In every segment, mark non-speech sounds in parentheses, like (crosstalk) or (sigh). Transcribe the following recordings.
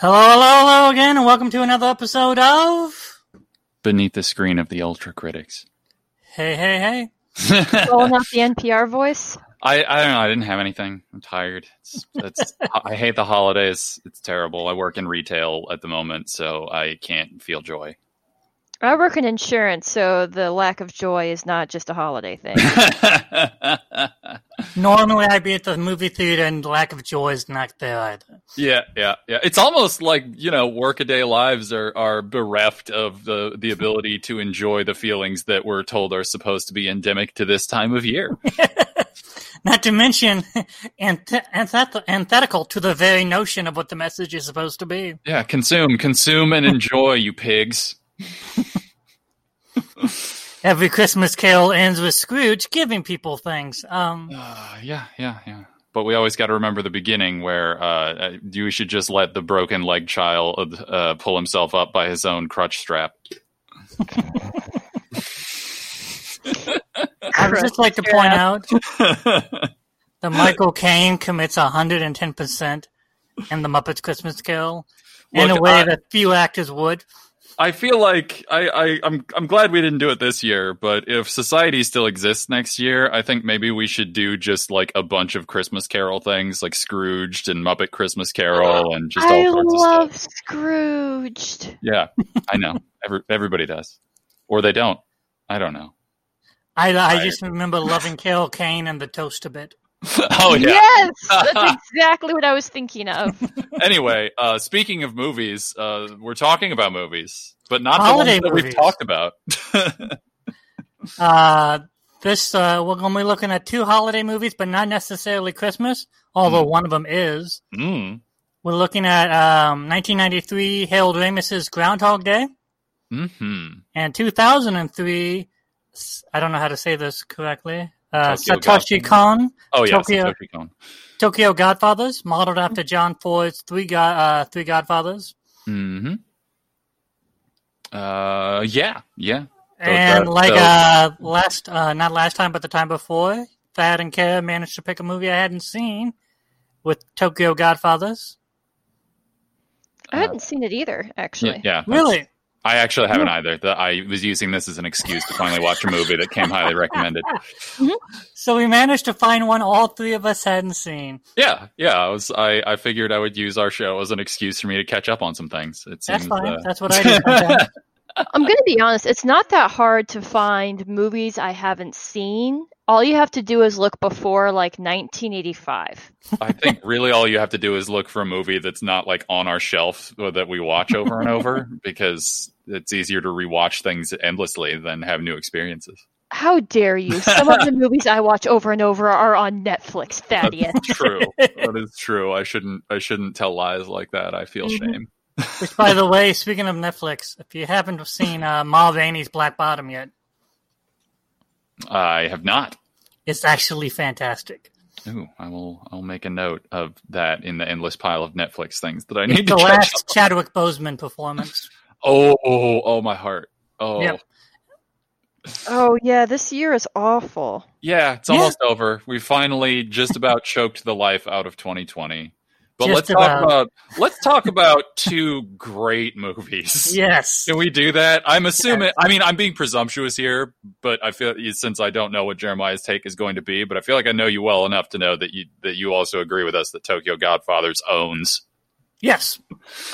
Hello, hello, hello again, and welcome to another episode of Beneath the screen of the Ultra Critics. Hey, hey, hey. (laughs) Rolling out the NPR voice. I, I don't know. I didn't have anything. I'm tired. It's, it's, I hate the holidays. It's terrible. I work in retail at the moment, so I can't feel joy. I work in insurance, so the lack of joy is not just a holiday thing. (laughs) Normally I'd be at the movie theater and lack of joy is not there either. yeah, yeah, yeah. It's almost like you know, workaday lives are are bereft of the the ability to enjoy the feelings that we're told are supposed to be endemic to this time of year. (laughs) Not to mention (laughs) antith- antith- antithetical to the very notion of what the message is supposed to be. Yeah, consume, consume, and enjoy, you pigs. Every Christmas carol ends with Scrooge giving people things. Um, Uh, yeah, yeah, yeah. But we always got to remember the beginning where uh, you should just let the broken leg child uh, pull himself up by his own crutch strap. I would just like to point out (laughs) that Michael Caine commits 110% in the Muppets Christmas Carol in Look, a way I- that few actors would. I feel like I, I, I'm I'm glad we didn't do it this year, but if society still exists next year, I think maybe we should do just like a bunch of Christmas Carol things, like Scrooged and Muppet Christmas Carol, and just all I sorts love of stuff. I love Scrooged. Yeah, I know. (laughs) Every, everybody does, or they don't. I don't know. I, I Right. just remember loving Carol Kane and the toast a bit. (laughs) oh yeah. Yes, (laughs) that's exactly what I was thinking of. (laughs) anyway, uh, speaking of movies, uh, we're talking about movies, but not Holiday the ones that movies. we've talked about. Uh, this uh, we're going to be looking at two holiday movies, but not necessarily Christmas, although one of them is. mm. We're looking at um, 1993 Harold Ramis's Groundhog Day Hmm. and 2003. I don't know how to say this correctly. Uh, Tokyo Satoshi Kon, Oh yeah, Tokyo- Satoshi Kon. Tokyo Godfathers, modeled after John Ford's Three Go- uh, Three Godfathers, Hmm. Uh, yeah, yeah. And that- like so- uh, last, uh, not last time, but the time before, Thad and Kara managed to pick a movie I hadn't seen with Tokyo Godfathers. I hadn't seen it either, actually. Yeah, that's- Really? I actually haven't either. The, I was using this as an excuse to finally watch a movie that came highly recommended. (laughs) So we managed to find one all three of us hadn't seen. Yeah, yeah. I was. I, I figured I would use our show as an excuse for me to catch up on some things. It That's seems. fine. uh, That's what I do sometimes. (laughs) I'm going to be honest, it's not that hard to find movies I haven't seen. All you have to do is look before like 1985. I think really all you have to do is look for a movie that's not like on our shelf or that we watch over and over (laughs) because it's easier to rewatch things endlessly than have new experiences. How dare you? Some of the movies I watch over and over are on Netflix, Thaddeus. True, (laughs) that is true. I shouldn't. I shouldn't tell lies like that. I feel Mhm. shame. Which, by the way, speaking of Netflix, if you haven't seen uh, Ma Rainey's Black Bottom yet, I have not. it's actually fantastic. Ooh, I will. I'll make a note of that in the endless pile of Netflix things that I need The to catch last up. Chadwick Boseman performance. Oh, oh, oh, my heart. Oh, Yep. Oh, yeah, this year is awful. yeah. It's Yeah. almost over. We finally just about choked the life out of 2020. But Just let's about. talk about let's talk about two great movies. (laughs) Yes. Can we do that? I'm assuming. I mean, I'm being presumptuous here, but I feel since I don't know what Jeremiah's take is going to be, but I feel like I know you well enough to know that you that you also agree with us that Tokyo Godfathers owns. Yes.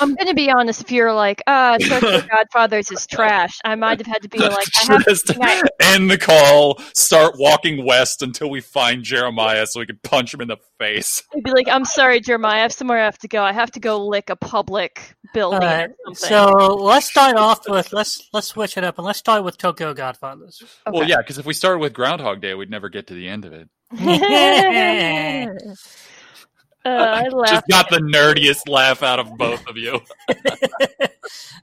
I'm going to be honest, if you're like, ah, (laughs) Tokyo Godfathers is trash, I might have had to be like, I have Just I- (laughs) end the call, start walking west until we find Jeremiah so we can punch him in the face. I'd be like, I'm sorry, Jeremiah, I have somewhere I have to go. I have to go lick a public building All right. or something. So let's start off with let's let's switch it up and let's start with Tokyo Godfathers. Okay. Well, yeah, because if we started with Groundhog Day, we'd never get to the end of it. (laughs) Uh, I laugh. Just got the nerdiest laugh out of both of you. (laughs)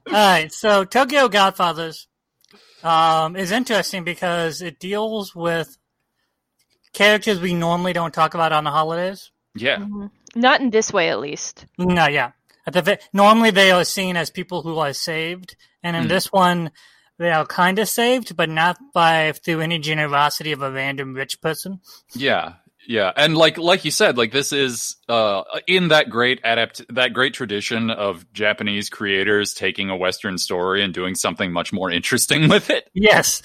All right, so Tokyo Godfathers um, is interesting because it deals with characters we normally don't talk about on the holidays. Yeah. Mhm. Not in this way, at least. No, yeah. At the normally they are seen as people who are saved, and in Hmm. this one, they are kind of saved, but not by through any generosity of a random rich person. Yeah. Yeah, and like like you said, like this is uh in that great adapt that great tradition of Japanese creators taking a Western story and doing something much more interesting (laughs) with it. Yes.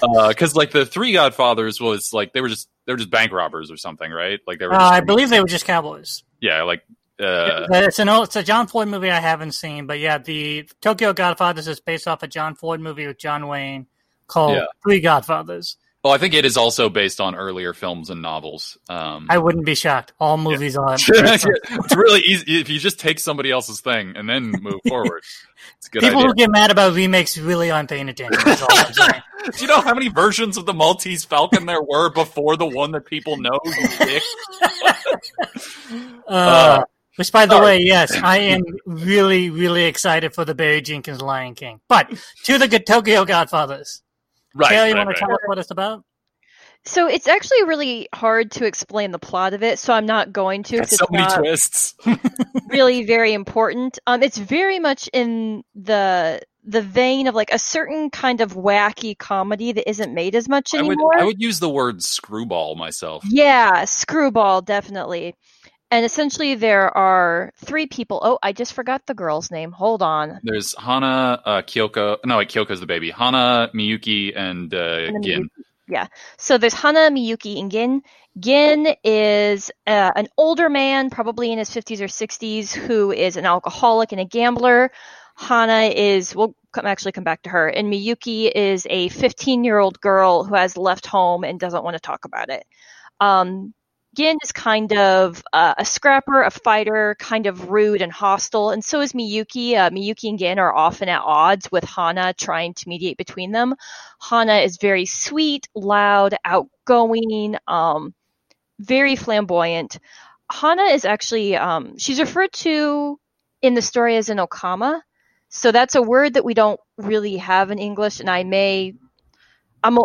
Because like the Three Godfathers was like they were just they were just bank robbers or something, right? Like they were. Uh, I believe they were just cowboys. yeah, like uh, it's an old, it's a John Ford movie I haven't seen, but yeah, the Tokyo Godfathers is based off a John Ford movie with John Wayne called Yeah. Three Godfathers. Well, I think it is also based on earlier films and novels. Um, I wouldn't be shocked. All movies are. (laughs) it's really easy if you just take somebody else's thing and then move (laughs) forward. It's good People idea. who get mad about remakes really aren't paying attention. That's all I'm saying. (laughs) Do you know how many versions of the Maltese Falcon there were before the one that people know? Dick? Uh, which, by the way, yes, I am really, really excited for the Barry Jenkins Lion King. But to the Tokyo Godfathers. Right. Taylor, you right, want to tell us what it's about? So it's actually really hard to explain the plot of it, so I'm not going to. 'cause There's so many not twists. (laughs) really very important. Um, it's very much in the the vein of like a certain kind of wacky comedy that isn't made as much I would anymore. I would use the word screwball myself. Yeah, screwball, definitely. And essentially, there are three people. Oh, I just forgot the girl's name. Hold on. There's Hana, uh, Kyoko. No, wait, Kyoko's the baby. Hana, Miyuki, and uh, Hana, Gin. So there's Hana, Miyuki, and Gin. Gin is uh, an older man, probably in his 50s or 60s, who is an alcoholic and a gambler. Hana is, we'll come, actually come back to her. And Miyuki is a 15 year old girl who has left home and doesn't want to talk about it. Um, Gin is kind of uh, a scrapper, a fighter, kind of rude and hostile, and so is Miyuki. Uh, Miyuki and Gin are often at odds with Hana trying to mediate between them. Hana is very sweet, loud, outgoing, um, very flamboyant. Hana is actually um, she's referred to in the story as an okama, so that's a word that we don't really have in English, and I may I'm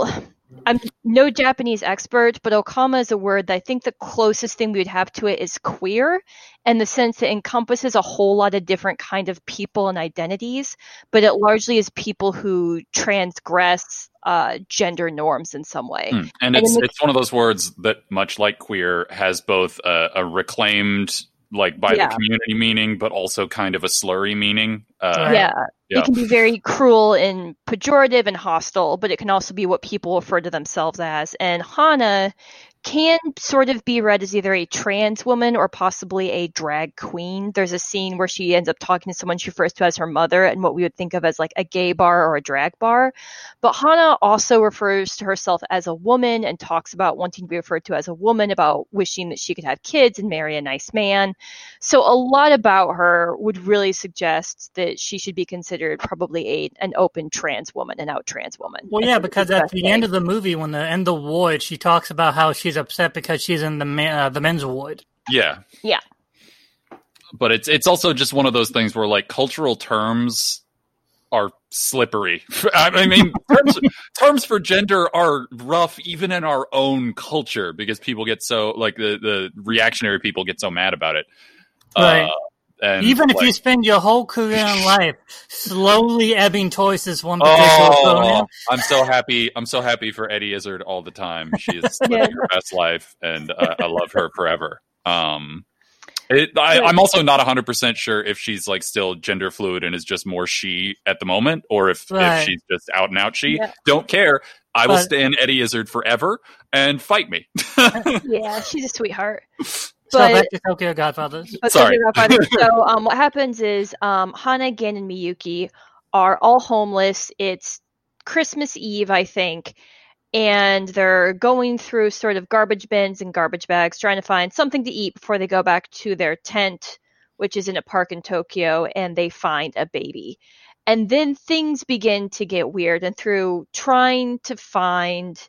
I'm no Japanese expert, but okama is a word that I think the closest thing we would have to it is queer, in the sense that it encompasses a whole lot of different kind of people and identities, but it largely is people who transgress uh, gender norms in some way. Hmm. And And it's the- it's one of those words that, much like queer, has both a, a reclaimed like by Yeah. the community meaning, but also kind of a slurry meaning. Uh, Yeah. Yeah. It can be very cruel and pejorative and hostile, but it can also be what people refer to themselves as. And Hana can sort of be read as either a trans woman or possibly a drag queen. There's a scene where she ends up talking to someone she refers to as her mother and what we would think of as like a gay bar or a drag bar. But Hana also refers to herself as a woman and talks about wanting to be referred to as a woman, about wishing that she could have kids and marry a nice man. So a lot about her would really suggest that she should be considered probably a an open trans woman, an out trans woman. Well, yeah, because at the way. end of the movie, when the end of the ward, she talks about how she's upset because she's in the men, uh, the men's ward. Yeah. Yeah. But it's it's also just one of those things where like cultural terms are slippery. (laughs) I mean, (laughs) terms, terms for gender are rough even in our own culture because people get so like the the reactionary people get so mad about it. Right. Uh, and Even if you spend your whole career in (laughs) life slowly ebbing towards this one particular Oh, pronoun, I'm so happy! I'm so happy for Eddie Izzard all the time. She's (laughs) Yeah. living her best life, and uh, I love her forever. Um, it, I, I'm also not 100 percent sure if she's like still gender fluid and is just more she at the moment, or if, Right. if she's just out and out she. Yeah. Don't care. I will But- stand Eddie Izzard forever and fight me. (laughs) Yeah, she's a sweetheart. So But back to Tokyo Godfathers. But Sorry. Tokyo Godfather- (laughs) so um, what happens is um, Hana, Gen, and Miyuki are all homeless. It's Christmas Eve, I think, and they're going through sort of garbage bins and garbage bags trying to find something to eat before they go back to their tent, which is in a park in Tokyo, and they find a baby. And then things begin to get weird, and through trying to find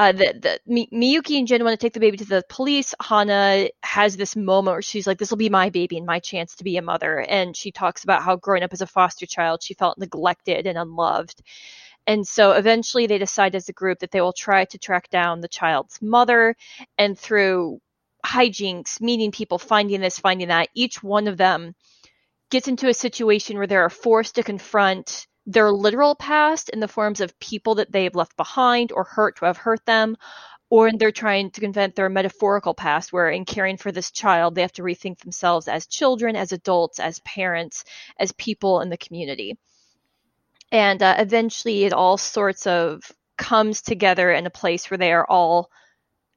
uh, the, the Mi- Miyuki and Gin want to take the baby to the police. Hana has this moment where she's like, "This will be my baby and my chance to be a mother." And she talks about how growing up as a foster child, she felt neglected and unloved. And so eventually, they decide as a group that they will try to track down the child's mother, and through hijinks, meeting people, finding this, finding that, each one of them gets into a situation where they are forced to confront their literal past in the forms of people that they've left behind or hurt to have hurt them, or they're trying to invent their metaphorical past, where in caring for this child, they have to rethink themselves as children, as adults, as parents, as people in the community. And uh, eventually, it all sorts of comes together in a place where they are all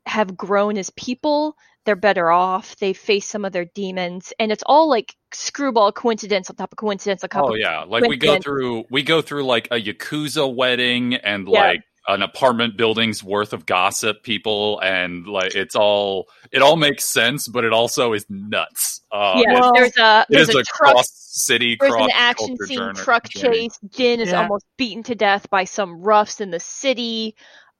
have grown as people. They're better off. They face some of their demons, and it's all like screwball coincidence on top of coincidence on top Oh yeah, like we go through we go through like a yakuza wedding and Yeah. like an apartment building's worth of gossip people and like it's all it all makes sense, but it also is nuts. Uh, yeah, Well, there's a there's a, a truck cross city, There's cross an action scene, journey- truck chase. Gin is Yeah. almost beaten to death by some roughs in the city.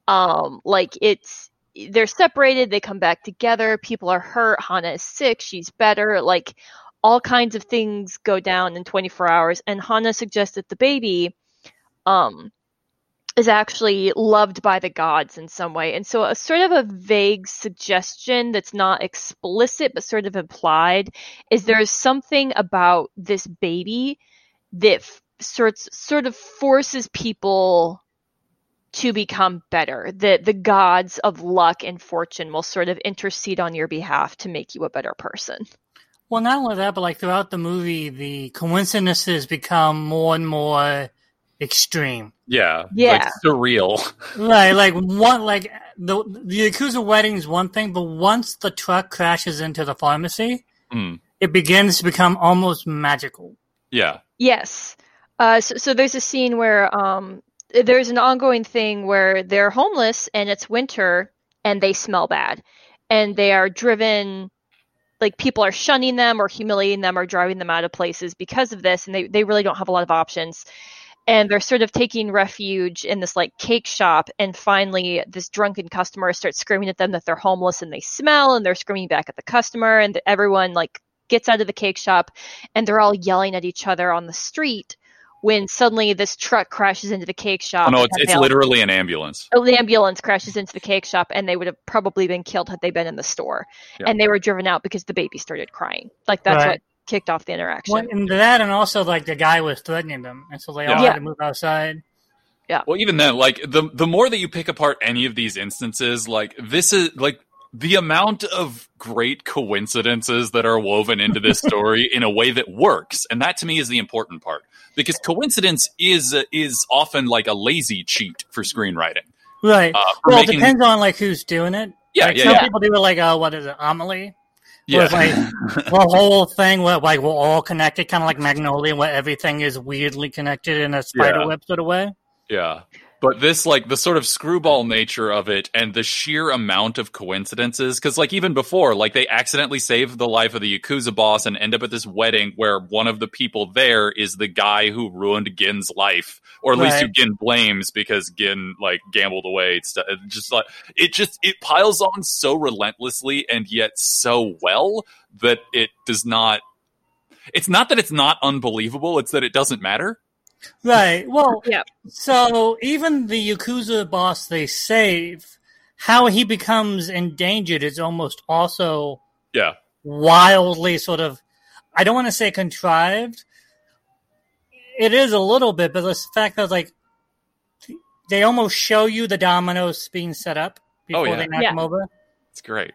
Um, like it's they're separated. They come back together. People are hurt. Hana is sick. She's better. Like all kinds of things go down in 24 hours. And Hana suggests that the baby, um, is actually loved by the gods in some way. And so a sort of a vague suggestion that's not explicit but sort of implied is there's something about this baby that f- sorts sort of forces people to become better. That the gods of luck and fortune will sort of intercede on your behalf to make you a better person. Well, not only that, but like throughout the movie, the coincidences become more and more extreme. Yeah, Yeah. like surreal. (laughs) Right, like one, like the the Yakuza wedding is one thing, but once the truck crashes into the pharmacy, Mm. it begins to become almost magical. Yeah, Yes. Uh, so, so there's a scene where um, there's an ongoing thing where they're homeless and it's winter and they smell bad. And they are driven like people are shunning them or humiliating them or driving them out of places because of this and they, they really don't have a lot of options. And they're sort of taking refuge in this like cake shop and finally this drunken customer starts screaming at them that they're homeless and they smell and they're screaming back at the customer and everyone like gets out of the cake shop and they're all yelling at each other on the street when suddenly this truck crashes into the cake shop oh no, it's it's literally an ambulance. Oh, the ambulance crashes into the cake shop and they would have probably been killed had they been in the store Yeah. and they were driven out because the baby started crying like that's Right. what kicked off the interaction Well, and that, and also like the guy was threatening them, and so they all Yeah. had to move outside. Yeah. Well, even then, like the the more that you pick apart any of these instances, like this is like the amount of great coincidences that are woven into this story in a way that works, and that to me is the important part because coincidence is is often like a lazy cheat for screenwriting Right. Uh, for well, making, it depends on like who's doing it. yeah, like, yeah, some yeah, people do it like, uh, what is it, Amelie? yeah. Like (laughs) the whole thing where like we're all connected, kind of like Magnolia, where everything is weirdly connected in a spider Yeah. web sort of way. Yeah. But this, like, the sort of screwball nature of it and the sheer amount of coincidences, because, like, even before, like, they accidentally save the life of the Yakuza boss and end up at this wedding where one of the people there is the guy who ruined Gin's life, or at least who Gin blames because Gin, like, gambled away. It's just like, it just, it piles on so relentlessly and yet so well that it does not, it's not that it's not unbelievable, it's that it doesn't matter. Right. Well, Yeah. So even the Yakuza boss they save, how he becomes endangered is almost also Yeah. wildly sort of. I don't want to say contrived. It is a little bit, but the fact that like they almost show you the dominoes being set up oh, before Oh, yeah. they knock Yeah. them over. It's great.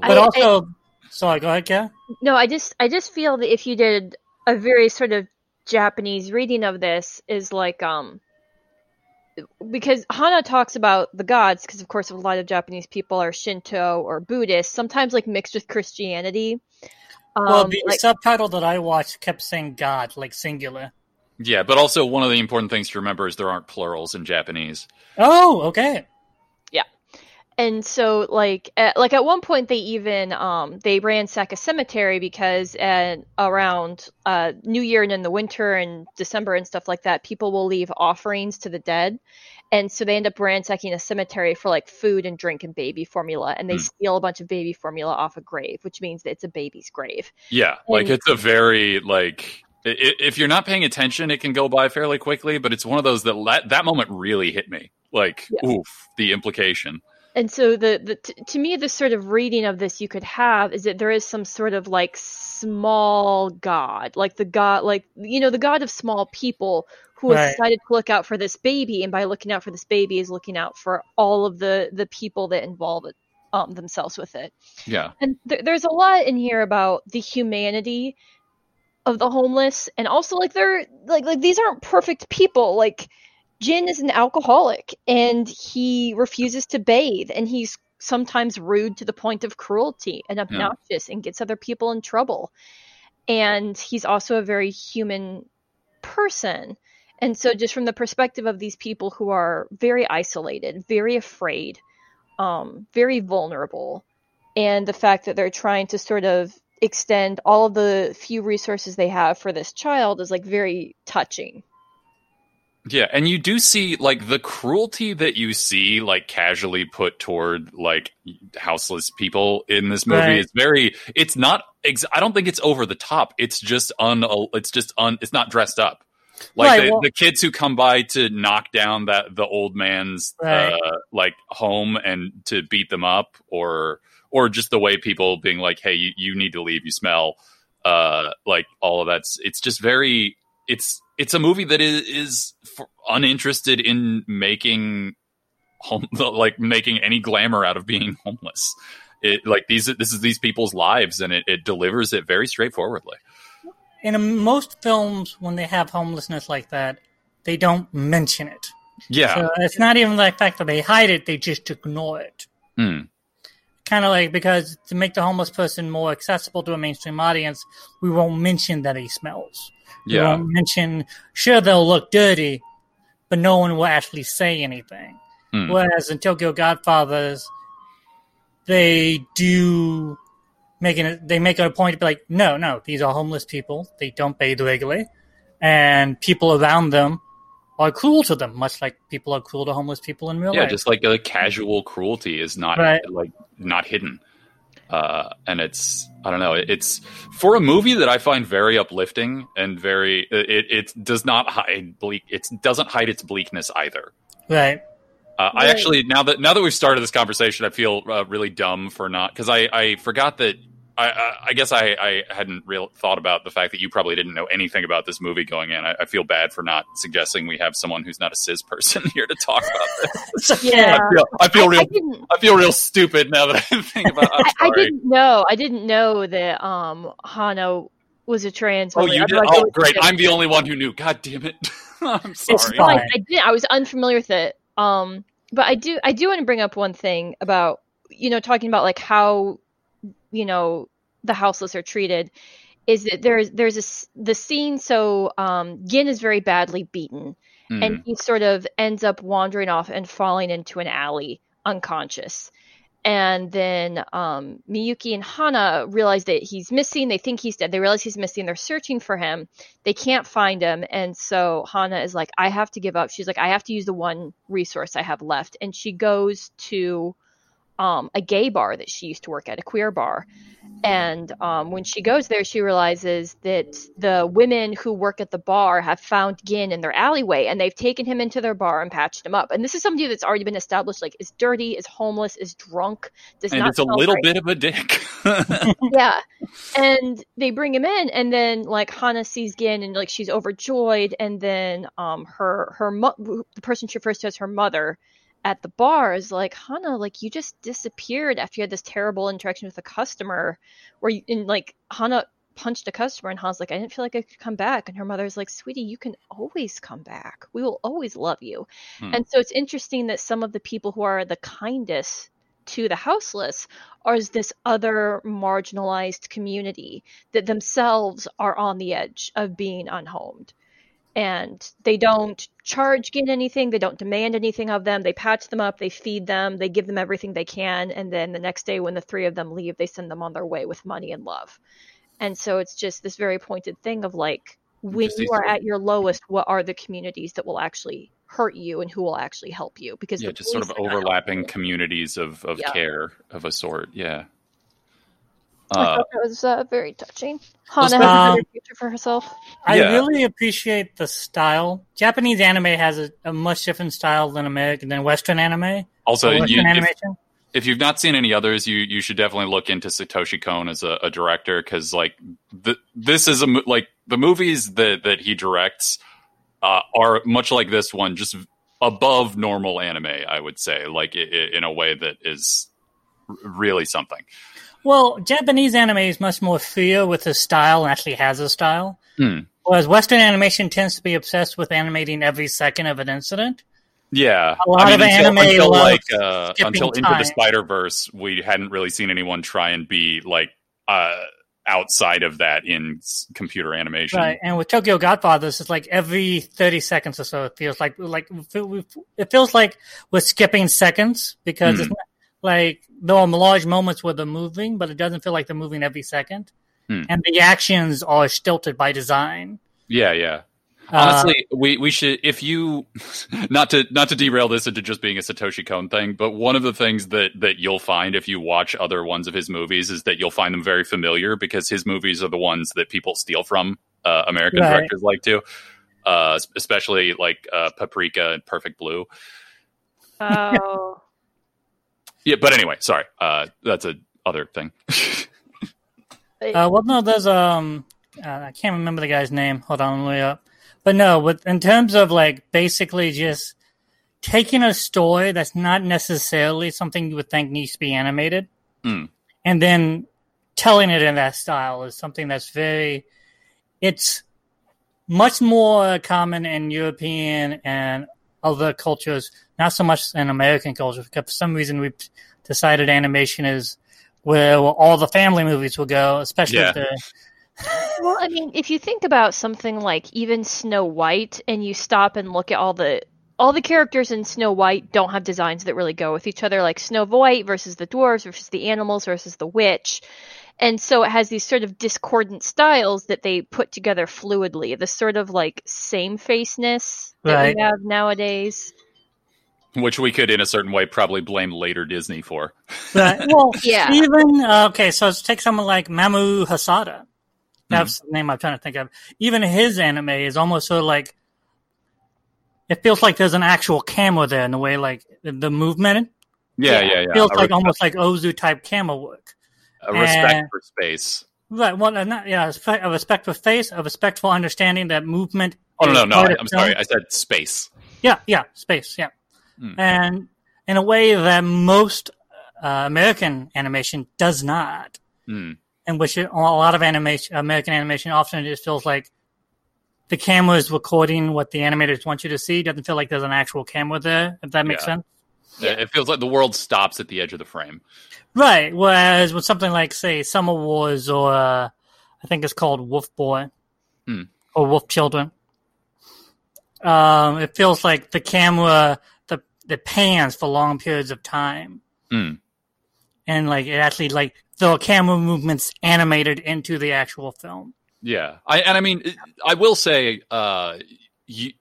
I- But also, sorry, go ahead, Kat. No, I just I just feel that if you did a very sort of Japanese reading of this is like um because Hana talks about the gods because of course a lot of Japanese people are Shinto or Buddhist, sometimes like mixed with Christianity. Um, well, the like- subtitle that I watched kept saying God, like singular. Yeah, but also one of the important things to remember is there aren't plurals in Japanese. Oh, okay. And so like at, like at one point they even um they ransack a cemetery because at around uh new year and in the winter and december and stuff like that people will leave offerings to the dead and so they end up ransacking a cemetery for like food and drink and baby formula and they Hmm. steal a bunch of baby formula off a grave which means that it's a baby's grave Yeah, like it's a very like if you're not paying attention, it can go by fairly quickly. But it's one of those that la- that moment really hit me. Like, Yeah. oof, the implication. And so the, the t- to me the sort of reading of this you could have is that there is some sort of like small god like the god like you know the god of small people who has decided to look out for this baby and by looking out for this baby is looking out for all of the the people that involve it, um, themselves with it Yeah. and th- there's a lot in here about the humanity of the homeless and also like they're like like these aren't perfect people like Gin is an alcoholic and he refuses to bathe and he's sometimes rude to the point of cruelty and obnoxious and gets other people in trouble. And he's also a very human person. And so just from the perspective of these people who are very isolated very afraid um, very vulnerable and the fact that they're trying to sort of extend all of the few resources they have for this child is like very touching. Yeah, and you do see like the cruelty that you see like casually put toward like houseless people in this movie Right. is very it's not ex- I don't think it's over the top. It's just un it's just un it's not dressed up. Like Right, the, well- the kids who come by to knock down that the old man's Right. uh like home and to beat them up or or just the way people being like hey you, you need to leave you smell uh like all of that's it's just very it's it's a movie that is, is uninterested in making home (laughs) like making any glamour out of being (laughs) homeless it like these this is these people's lives and it, it delivers it very straightforwardly In most films, when they have homelessness like that, they don't mention it. yeah So it's not even the fact that they hide it; they just ignore it. Hmm. Kind of like because to make the homeless person more accessible to a mainstream audience, we won't mention that he smells. We yeah won't mention. Sure, they'll look dirty, but no one will actually say anything. Hmm. Whereas in Tokyo Godfathers, they do making it. They make it a point to be like, no, no, these are homeless people. They don't bathe regularly, and people around them are cruel to them, much like people are cruel to homeless people in real yeah life. Yeah, just like a casual cruelty is not Right. like not hidden uh and it's i don't know it's for a movie that i find very uplifting and very it it does not hide bleak it doesn't hide its bleakness either right. Uh, I actually now that now that we've started this conversation, I feel uh, really dumb for not because I, I forgot that I, I, I guess I, I hadn't real thought about the fact that you probably didn't know anything about this movie going in. I, I feel bad for not suggesting we have someone who's not a cis person (laughs) here to talk about this. (laughs) Yeah. I feel I feel I, real I I feel real stupid now that I think about. I'm I, I didn't know. I didn't know that um Hana was a trans oh, woman. you did. Otherwise I Oh, would- great! I'm the only one who knew. God damn it! (laughs) I'm sorry. fine. I, I did. I was unfamiliar with it. Um, but I do. I do want to bring up one thing about you know talking about like how you know the houseless are treated. Is that there's there's a the scene so um Gin is very badly beaten Hmm. and he sort of ends up wandering off and falling into an alley unconscious. And then um, Miyuki and Hana realize that he's missing. They think he's dead. They realize he's missing. They're searching for him. They can't find him. And so Hana is like, I have to give up. She's like, I have to use the one resource I have left. And she goes to um, a gay bar that she used to work at, a queer bar. And um, when she goes there, she realizes that the women who work at the bar have found Gin in their alleyway and they've taken him into their bar and patched him up. And this is somebody that's already been established like is dirty, is homeless, is drunk, does and not it's a little great. bit of a dick. (laughs) (laughs) yeah. And they bring him in and then like Hana sees Gin and like she's overjoyed and then um her her mo- the person she refers to as her mother at the bar is like Hana like you just disappeared after you had this terrible interaction with a customer where you and like Hana punched a customer and Hana's like I didn't feel like I could come back and her mother's like sweetie you can always come back we will always love you Hmm. and so it's interesting that some of the people who are the kindest to the houseless are this other marginalized community that themselves are on the edge of being unhomed. And they don't charge Gin anything, they don't demand anything of them. They patch them up, they feed them, they give them everything they can, and then the next day when the three of them leave, they send them on their way with money and love. And so it's just this very pointed thing of like when you are at your lowest, what are the communities that will actually hurt you and who will actually help you? Because yeah, just sort of police are not overlapping communities of of Yeah. care of a sort. Yeah. I Uh, thought that was uh, very touching. Hana has a Um, better future for herself. I Yeah. really appreciate the style. Japanese anime has a, a much different style than American than Western anime. also, or you, Western if, animation. if you've not seen any others, you you should definitely look into Satoshi Kon as a, a director because like th- this is a mo- like the movies that that he directs uh, are much like this one, just above normal anime. I would say, like i- i- in a way that is r- really something. Well, Japanese anime is much more freer with the style and actually has a style. Hmm. Whereas Western animation tends to be obsessed with animating every second of an incident. Yeah, A lot I of until, anime until like uh, until Into the Spider Verse, we hadn't really seen anyone try and be like uh, outside of that in computer animation. Right, and with Tokyo Godfathers, it's like every thirty seconds or so. It feels like like it feels like we're skipping seconds because it's Hmm. not, like there are large moments where they're moving, but it doesn't feel like they're moving every second, Hmm. and the actions are stilted by design. Yeah, yeah. Uh, Honestly, we we should if you (laughs) not to not to derail this into just being a Satoshi Kon thing, but one of the things that that you'll find if you watch other ones of his movies is that you'll find them very familiar because his movies are the ones that people steal from uh, American Right. directors like to, uh, especially like uh, Paprika and Perfect Blue. Oh. Yeah, but anyway, sorry, uh, that's a other thing. (laughs) Uh, well, no, there's um, uh, I can't remember the guy's name. Hold on, let me up. But no, with in terms of like basically just taking a story that's not necessarily something you would think needs to be animated, Hmm. and then telling it in that style is something that's very. It's much more common in European and other cultures, not so much in American culture. Because for some reason, we've decided animation is where all the family movies will go, especially Yeah. the (laughs) Well, I mean, if you think about something like even Snow White, and you stop and look at all the all the characters in Snow White don't have designs that really go with each other, like Snow White versus the dwarves versus the animals versus the witch, and so it has these sort of discordant styles that they put together fluidly. The sort of like same faceness that Right. we have nowadays. Which we could, in a certain way, probably blame later Disney for. (laughs) Right. Well, Yeah. even uh, okay. So let's take someone like Mamoru Hosoda. That's the name I'm trying to think of. Even his anime is almost sort of like it feels like there's an actual camera there in the way like the, the movement Yeah, Yeah. yeah, yeah. feels A like re- almost like Ozu type camera work. A respect and- for space. Right. Well, uh, not, yeah, a respect, for face, a respectful understanding that movement. Oh no, no, no! I, film. sorry. I said space. Yeah, yeah, space, yeah. Hmm. And in a way that most uh, American animation does not, Hmm. in which it, a lot of animation, American animation often just feels like the camera is recording what the animators want you to see. It doesn't feel like there's an actual camera there, if that makes Yeah. sense. It it feels like the world stops at the edge of the frame. Right. Whereas with something like, say, Summer Wars or uh, I think it's called Wolf Boy Hmm. or Wolf Children, um, it feels like the camera the the pans for long periods of time, Hmm. and like it actually like the camera movements animated into the actual film. Yeah, I and I mean, I will say, uh, you,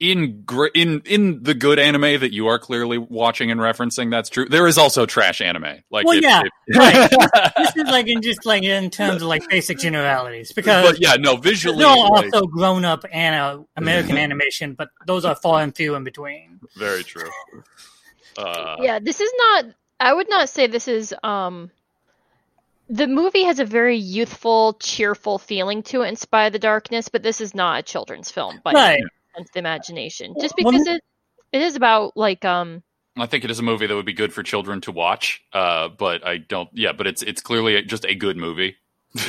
in gr- in in the good anime that you are clearly watching and referencing, that's true. There is also trash anime. Like, Well, it- yeah, it- right. this is (laughs) like in just like in terms of like basic generalities because but yeah, no, visually, there are like, also grown up and uh, American animation, but those are far and few in between. very true. Uh, yeah, this is not. I would not say this is. Um, the movie has a very youthful, cheerful feeling to it, in spite of the darkness. But this is not a children's film by Right. Any sense of the imagination. Just Well, because it it is about like um I think it is a movie that would be good for children to watch. Uh, but I don't. Yeah, but it's it's clearly just a good movie.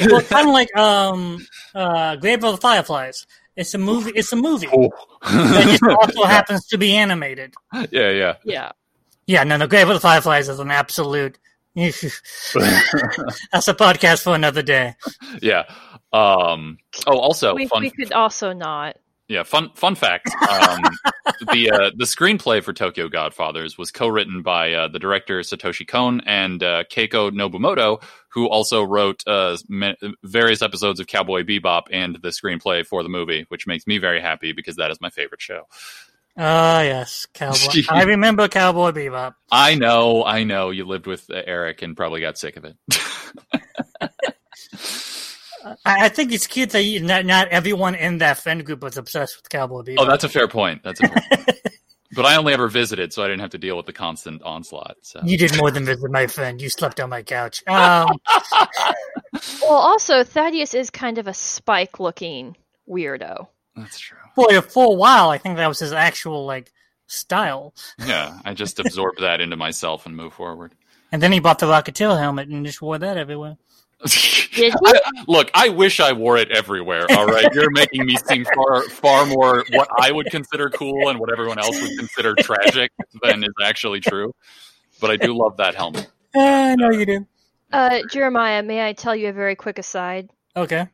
well, kind of like um, uh, Grave of the Fireflies. It's a movie. It's a movie that just (laughs) also happens to be animated. yeah, yeah. yeah Yeah, no, no. Grave of the Fireflies is an absolute. (laughs) That's a podcast for another day. (laughs) yeah. Um, oh, also we, fun. we could also not. Yeah, fun fun fact. Um, (laughs) the uh, the screenplay for Tokyo Godfathers was co-written by uh, the director Satoshi Kon and uh, Keiko Nobumoto, who also wrote uh, ma- various episodes of Cowboy Bebop and the screenplay for the movie, which makes me very happy because that is my favorite show. Ah, yes, Cowboy. (laughs) I remember Cowboy Bebop. I know, I know, you lived with uh, Eric and probably got sick of it. (laughs) I, I think it's cute that you, not, not everyone in that friend group was obsessed with Cowboy Bebop. oh, that's a fair point. That's a fair point. (laughs) but I only ever visited, so I didn't have to deal with the constant onslaught. So You did more than visit my friend. You slept on my couch. (laughs) Um, Well, also Thaddeus is kind of a spike-looking weirdo. that's true. for a full while, I think that was his actual like style. Yeah, I just absorbed that into myself and move forward. And then he bought the Rocketeer helmet and just wore that everywhere. Did (laughs) he? I, look, I wish I wore it everywhere. All right, you're making me seem far, far more what I would consider cool and what everyone else would consider tragic than is actually true. But I do love that helmet. Uh, I know you do. Uh, Jeremiah, may I tell you a very quick aside? Okay.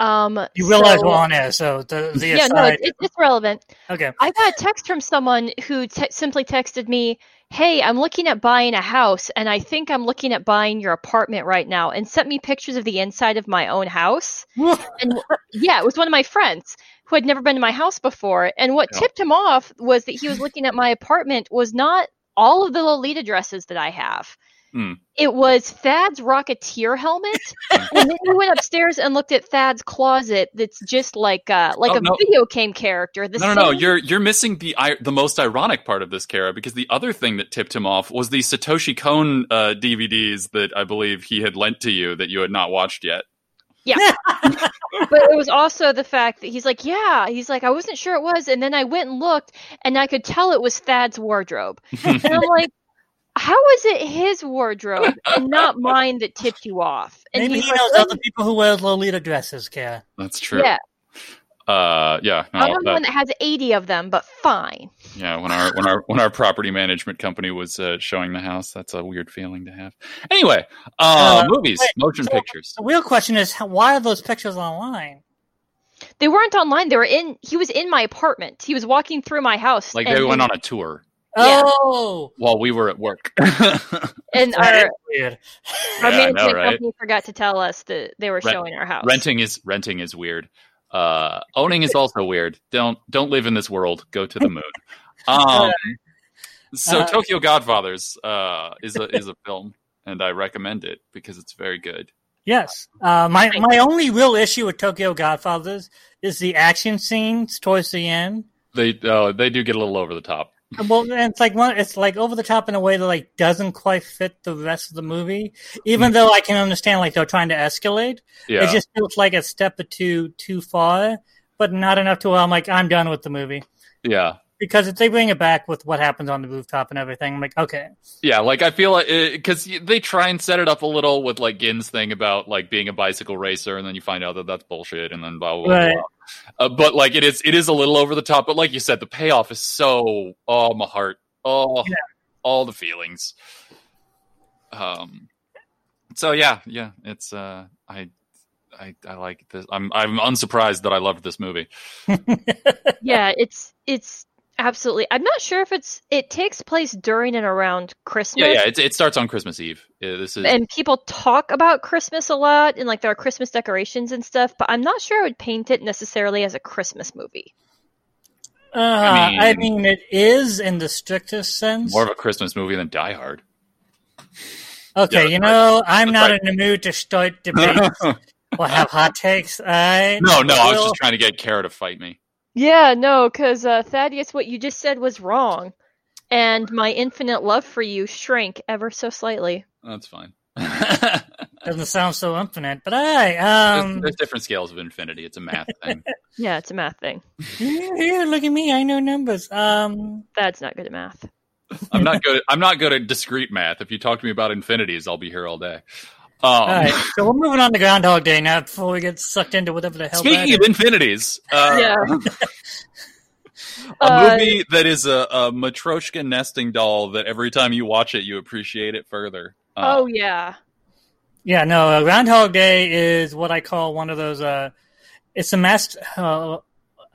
Um, You realize so- we're on air, so the, the yeah, no, aside. it's, relevant. okay. I got a text from someone who te- simply texted me, "Hey, I'm looking at buying a house, and I think I'm looking at buying your apartment right now," and sent me pictures of the inside of my own house. (laughs) And yeah, it was one of my friends who had never been to my house before. And what tipped him off was that he was looking at my apartment was not all of the Lolita dresses that I have. Hmm. It was Thad's Rocketeer helmet, (laughs) and then we went upstairs and looked at Thad's closet. That's just like uh, like Oh, a no. video game character. No, no, no. You're you're missing the the most ironic part of this, Kara, because the other thing that tipped him off was the Satoshi Kon uh, DVDs that I believe he had lent to you that you had not watched yet. Yeah. (laughs) but it was also the fact that he's like, yeah, he's like, I wasn't sure it was, and then I went and looked, and I could tell it was Thad's wardrobe, and I'm like, how is it his wardrobe and not mine that tipped you off? And Maybe he's he like, knows "Oh, other people who wear Lolita dresses, Kara. That's true. Yeah, Uh, yeah. No, I'm the one that has 80 of them, but fine. Yeah, when our when our when our property management company was uh, showing the house, that's a weird feeling to have. Anyway, uh, Uh, movies, wait, motion so- pictures. The real question is, how, why are those pictures online? They weren't online. They were in. He was in my apartment. He was walking through my house. Like they went on a tour Yeah. Oh, while we were at work. (laughs) and our, weird. our Yeah, I know, management right? company forgot to tell us that they were Rent- showing our house. renting is renting is weird. Uh, owning is also weird. Don't don't live in this world. Go to the moon. (laughs) Um, so Uh, Tokyo Godfathers uh, is a is a film, and I recommend it because it's very good. Yes. Uh, my my only real issue with Tokyo Godfathers is the action scenes towards the end. They uh, they do get a little over the top. Well, and it's like one. It's like over the top in a way that like doesn't quite fit the rest of the movie. Even mm. though I can understand like they're trying to escalate, Yeah, it just feels like a step or two too far, but not enough to where I'm like I'm done with the movie yeah. because if they bring it back with what happens on the rooftop and everything, I'm like okay, Yeah, like I feel uh, like because they try and set it up a little with like Gin's thing about like being a bicycle racer, and then you find out that that's bullshit, and then blah blah blah. Right. blah. Uh, but like it is, it is a little over the top. But like you said, the payoff is so oh my heart, oh Yeah. all the feelings. Um. So yeah, yeah, it's uh, I. I, I like this. I'm I'm unsurprised that I loved this movie. (laughs) (laughs) yeah, it's it's absolutely. I'm not sure if it's it takes place during and around Christmas. Yeah, yeah. It, it starts on Christmas Eve. Yeah, this is and people talk about Christmas a lot and like there are Christmas decorations and stuff, but I'm not sure I would paint it necessarily as a Christmas movie. uh, I mean- mean, it is in the strictest sense. more of a Christmas movie than Die Hard. okay, Yeah, you know, I'm That's not right. in the mood to start debates (laughs) or have hot takes. I No, no, I was just trying to get Kara to fight me. Yeah, no, because uh, Thaddeus, what you just said was wrong, and my infinite love for you shrank ever so slightly. That's fine. there's, (laughs) doesn't sound so infinite, but I um. there's different scales of infinity. It's a math thing. (laughs) Yeah, it's a math thing. Here, here, look at me. I know numbers. Um, Thad's not good at math. I'm not good. At, I'm not good at discrete math. If you talk to me about infinities, I'll be here all day. Um, all right, so we're moving on to Groundhog Day now before we get sucked into whatever the hell. that Speaking of is. infinities, uh, Yeah. (laughs) a Uh, movie that is a, a Matryoshka nesting doll that every time you watch it, you appreciate it further. Uh, Oh yeah. yeah, no, uh, Groundhog Day is what I call one of those. Uh, it's a master. Uh,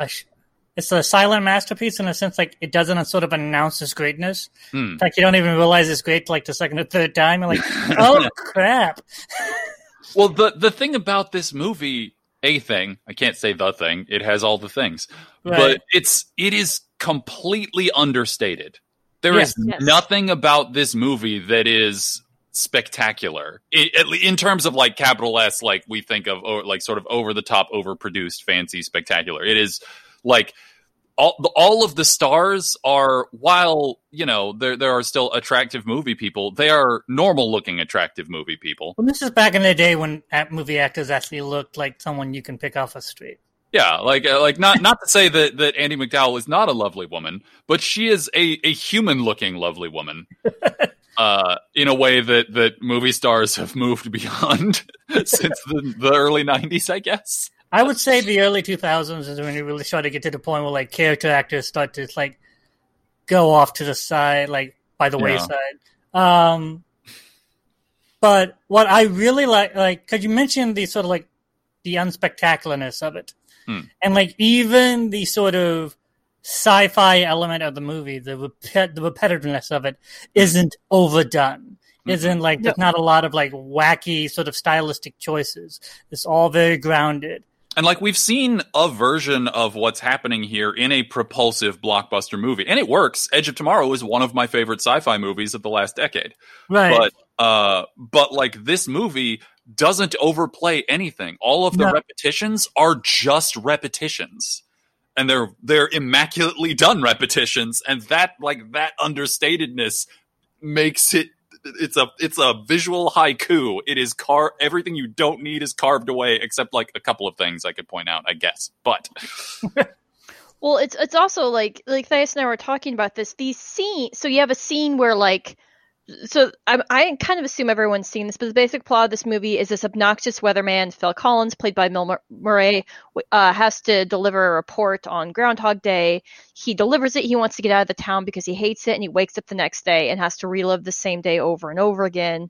sh- it's a silent masterpiece in a sense, like it doesn't sort of announce its greatness. Hmm. In fact, you don't even realize it's great like the second or third time. You're like, (laughs) oh crap! (laughs) Well, the the thing about this movie, a thing, I can't say the thing. It has all the things, Right. but it's it is completely understated. There is Yes. Yes. nothing about this movie that is spectacular it, at in terms of like capital S, like we think of, or like sort of over the top, overproduced, fancy, spectacular. It is like all the, all of the stars are while you know there there are still attractive movie people they are normal looking attractive movie people Well, this is back in the day when movie actors actually looked like someone you can pick off a street. yeah like uh, like not not to say that that Andie MacDowell is not a lovely woman but she is a a human looking lovely woman (laughs) uh in a way that that movie stars have moved (laughs) beyond since the, the early 90s I guess I would say the early 2000s is when it really started to get to the point where like character actors start to like go off to the side, like by the Yeah. wayside. Um, but what I really like, like, because you mentioned the sort of like the unspectacularness of it, Hmm. and like even the sort of sci-fi element of the movie, the repet- the repetitiveness of it, isn't overdone. Isn't like there's not a lot of like wacky sort of stylistic choices. It's all very grounded. And like we've seen a version of what's happening here in a propulsive blockbuster movie, and it works. Edge of Tomorrow is one of my favorite sci-fi movies of the last decade. Right. But uh, but like this movie doesn't overplay anything. All of the No. repetitions are just repetitions, and they're they're immaculately done repetitions, and that like that understatedness makes it. It's a it's a visual haiku. It is car everything you don't need is carved away, except like a couple of things I could point out, I guess. But (laughs) Well, it's it's also like like Thais and I were talking about this. These scene, so you have a scene where like, so I, I kind of assume everyone's seen this, but the basic plot of this movie is this obnoxious weatherman, Phil Connors, played by Mur- Murray, uh, has to deliver a report on Groundhog Day. He delivers it. He wants to get out of the town because he hates it, and he wakes up the next day and has to relive the same day over and over again.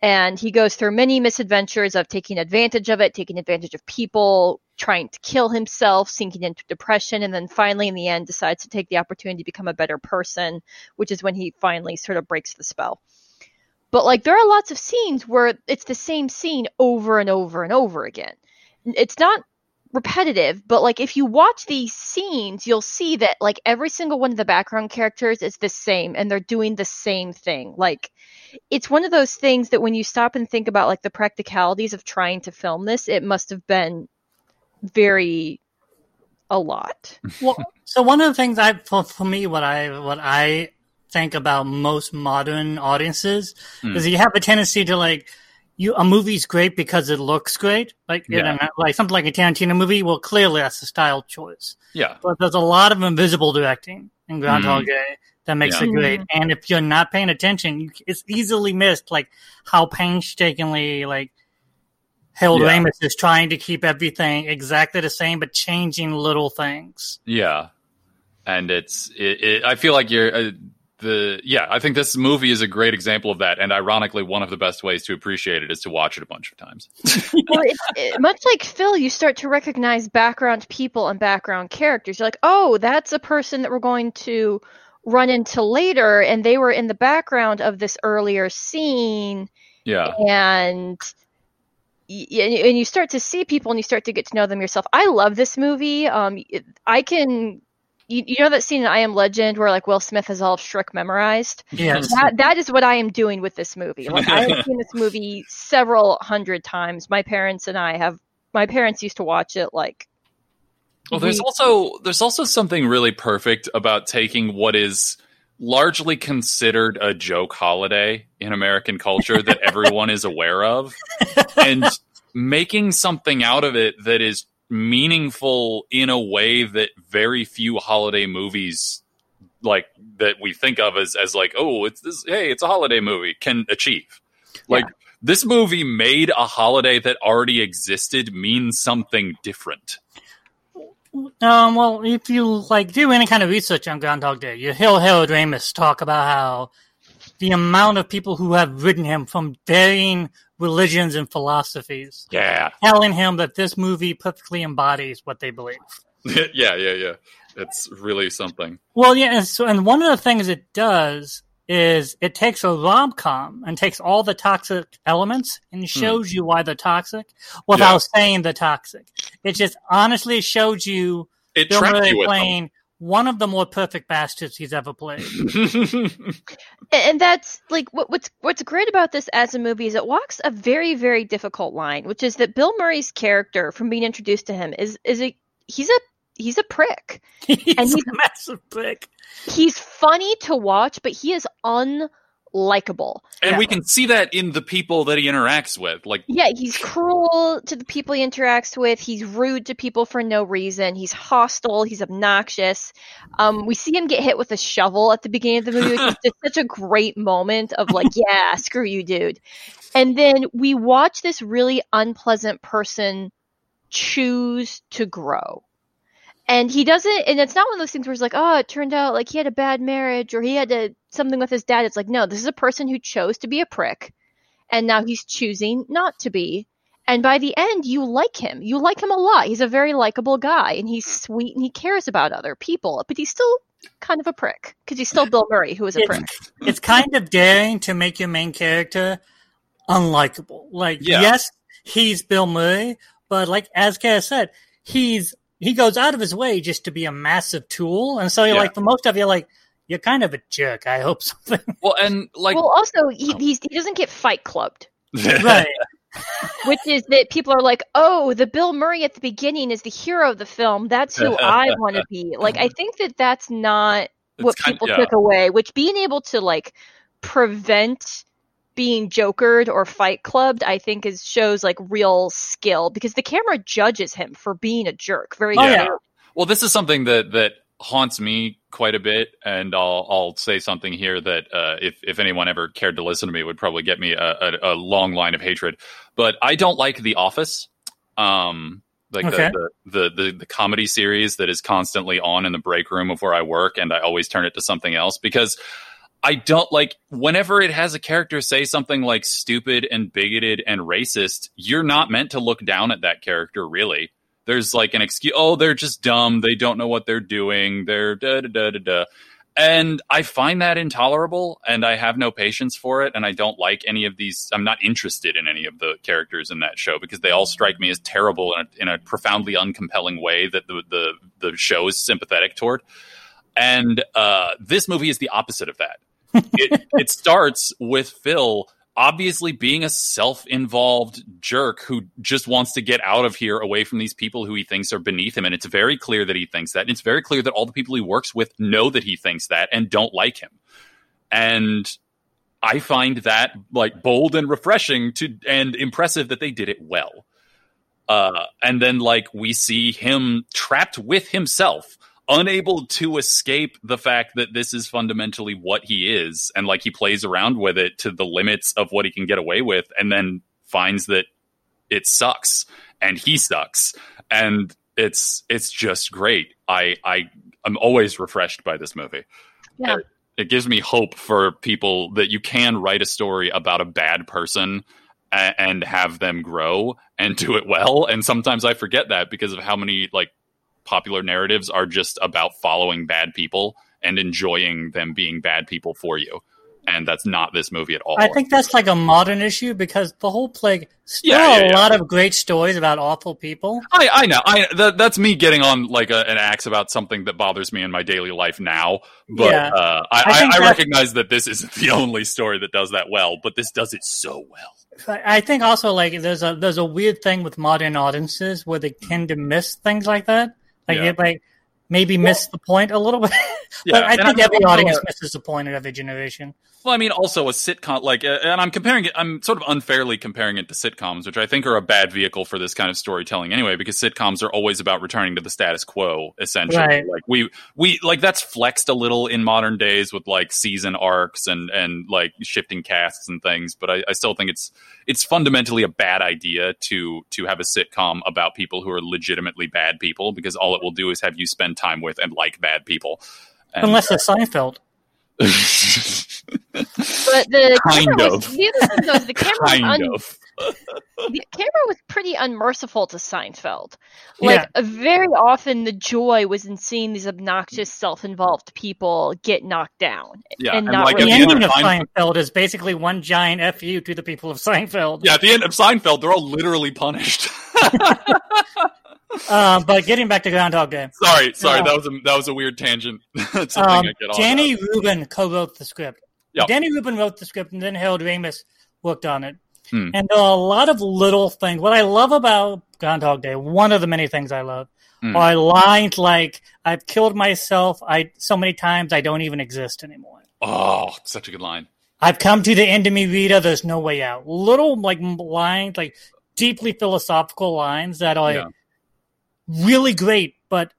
And he goes through many misadventures of taking advantage of it, taking advantage of people, trying to kill himself, sinking into depression, and then finally, in the end, decides to take the opportunity to become a better person, which is when he finally sort of breaks the spell. But like, there are lots of scenes where it's the same scene over and over and over again. It's not repetitive, but like if you watch these scenes, you'll see that like every single one of the background characters is the same and they're doing the same thing. Like it's one of those things that when you stop and think about like the practicalities of trying to film this, it must have been very a lot. (laughs) well, so one of the things I for, for me what I what I think about most modern audiences Hmm. is you have a tendency to like you a movie's great because it looks great, like you know, like something like a Tarantino movie. Well, clearly that's a style choice, yeah, but there's a lot of invisible directing in Groundhog Day that makes Yeah. it great. And if you're not paying attention, it's easily missed. Like how painstakingly like Harold Yeah. Ramis is trying to keep everything exactly the same, but changing little things. yeah. And it's it, it, I feel like you're. Uh, the yeah, I think this movie is a great example of that, and ironically, one of the best ways to appreciate it is to watch it a bunch of times. (laughs) well, it's, it, much like Phil, you start to recognize background people and background characters. You're like, oh, that's a person that we're going to run into later, and they were in the background of this earlier scene, Yeah, and y- y- and you start to see people and you start to get to know them yourself. I love this movie. Um, I can. You, you know that scene in I Am Legend where like Will Smith has all of Shrek memorized? Yes. that that is what I am doing with this movie. (laughs) Like I have seen this movie several hundred times. My parents and I have. My parents used to watch it like. Well, there's we- also there's also something really perfect about taking what is largely considered a joke holiday in American culture that (laughs) everyone is aware of. And making something out of it that is meaningful in a way that very few holiday movies like that we think of as as like oh it's this hey it's a holiday movie can achieve. Like this movie made a holiday that already existed mean something different Um, well, if you like do any kind of research on Groundhog Day, you hear Harold Ramis talk about how the amount of people who have written him from varying religions and philosophies, yeah telling him that this movie perfectly embodies what they believe. (laughs) yeah, yeah, yeah. It's really something. Well, yeah, and, so, and one of the things it does is it takes a rom com and takes all the toxic elements and shows you why they're toxic without saying they're toxic. It just honestly showed you It Bill Murray you with playing one of the more perfect bastards he's ever played. (laughs) And that's like what, what's what's great about this as a movie is it walks a very very difficult line, which is that Bill Murray's character, from being introduced to him, is is a he's a he's a prick. (laughs) he's And he's- a massive prick. He's funny to watch, but he is unlikable. And Yeah. we can see that in the people that he interacts with. Like, Yeah, he's cruel to the people he interacts with. He's rude to people for no reason. He's hostile. He's obnoxious. Um, we see him get hit with a shovel at the beginning of the movie, which is (laughs) just such a great moment of like, yeah, screw you, dude. And then we watch this really unpleasant person choose to grow. And he doesn't, and it's not one of those things where he's like, oh, it turned out like he had a bad marriage or he had to, something with his dad. It's like, no, this is a person who chose to be a prick and now he's choosing not to be. And by the end, you like him. You like him a lot. He's a very likable guy, and he's sweet, and he cares about other people. But he's still kind of a prick because he's still Bill Murray, who is a It's, prick. it's kind of daring to make your main character unlikable. Like, Yeah. yes, he's Bill Murray, but like as Kara said, he's he goes out of his way just to be a massive tool, and so you're Yeah. like, for most of you, like, you're kind of a jerk. I hope something (laughs) well, and like, well, also he oh. he's, he doesn't get fight clubbed, (laughs) right. (laughs) which is that people are like, oh, the Bill Murray at the beginning is the hero of the film. That's who I want to be. Like, I think that that's not what It's kind- people yeah. took away. Which being able to like prevent being jokered or fight clubbed, I think is shows like real skill because the camera judges him for being a jerk very Oh, clearly. yeah. Well, this is something that that haunts me quite a bit, and I'll I'll say something here that uh, if if anyone ever cared to listen to me would probably get me a, a, a long line of hatred. But I don't like The Office, um, like Okay. the, the, the the the comedy series that is constantly on in the break room of where I work, and I always turn it to something else because. I don't like whenever it has a character say something like stupid and bigoted and racist, you're not meant to look down at that character, really. There's like an excuse oh they're just dumb. They don't know what they're doing. They're da da da da da. And i find that intolerable and i have no patience for it and i don't like any of these i'm not interested in any of the characters in that show because they all strike me as terrible in a, in a profoundly uncompelling way that the, the the show is sympathetic toward. And uh, this movie is the opposite of that it, it starts with phil obviously being a self-involved jerk who just wants to get out of here away from these people who he thinks are beneath him. And it's very clear that he thinks that. And it's very clear that all the people he works with know that he thinks that and don't like him. And i find that like bold and refreshing to and impressive that they did it well. Uh and then like we see him trapped with himself unable to escape the fact that this is fundamentally what he is. And like he plays around with it to the limits of what he can get away with and then finds that it sucks and he sucks. And it's it's just great. I i i'm always refreshed by this movie. Yeah. it, it gives me hope for people that you can write a story about a bad person a- and have them grow and do it well. And sometimes i forget that because of how many like popular narratives are just about following bad people and enjoying them being bad people for you. And that's not this movie at all. I think that's like a modern issue because the whole plague. There Yeah, are yeah, a yeah. lot of great stories about awful people. I, I know. I that, that's me getting on like a, an axe about something that bothers me in my daily life now. But uh, I, I I, recognize that this isn't (laughs) the only story that does that well, but this does it so well. I I think also like there's a there's a weird thing with modern audiences where they tend to miss things like that. Like Yeah. it like maybe miss the point a little bit. (laughs) Yeah, but I and think I'm every audience misses the point of every generation. Well, I mean, also a sitcom, like, uh, and I'm comparing it, I'm sort of unfairly comparing it to sitcoms, which I think are a bad vehicle for this kind of storytelling anyway, because sitcoms are always about returning to the status quo, essentially. Right. Like, we, we, like, that's flexed a little in modern days with, like, season arcs and, and, like, shifting casts and things, but I, I still think it's, it's fundamentally a bad idea to, to have a sitcom about people who are legitimately bad people, because all it will do is have you spend time with and like bad people. And, Unless it's Seinfeld. (laughs) But the Kind camera of. was, the other thing though, the camera was kind un- of. The camera was pretty unmerciful to Seinfeld. Like Yeah. uh, very often, the joy was in seeing these obnoxious, self-involved people get knocked down. Yeah, and and, not like, The at really- the ending of of Seinfeld- Seinfeld is basically one giant fu to the people of Seinfeld. Yeah, at the end of Seinfeld, they're all literally punished. (laughs) Uh, but getting back to Groundhog Day, sorry, sorry, Yeah. that was a that was a weird tangent. It's (laughs) something um, I get. Danny about. Rubin co-wrote the script. Yep. Danny Rubin wrote the script, and then Harold Ramis worked on it. Hmm. And there are a lot of little things. What I love about Groundhog Day, one of the many things I love, Mm. are lines like "I've killed myself I so many times I don't even exist anymore." Oh, such a good line. I've come to the end of me, Rita. There's no way out. Little like lines, like deeply philosophical lines that are Yeah. really great, but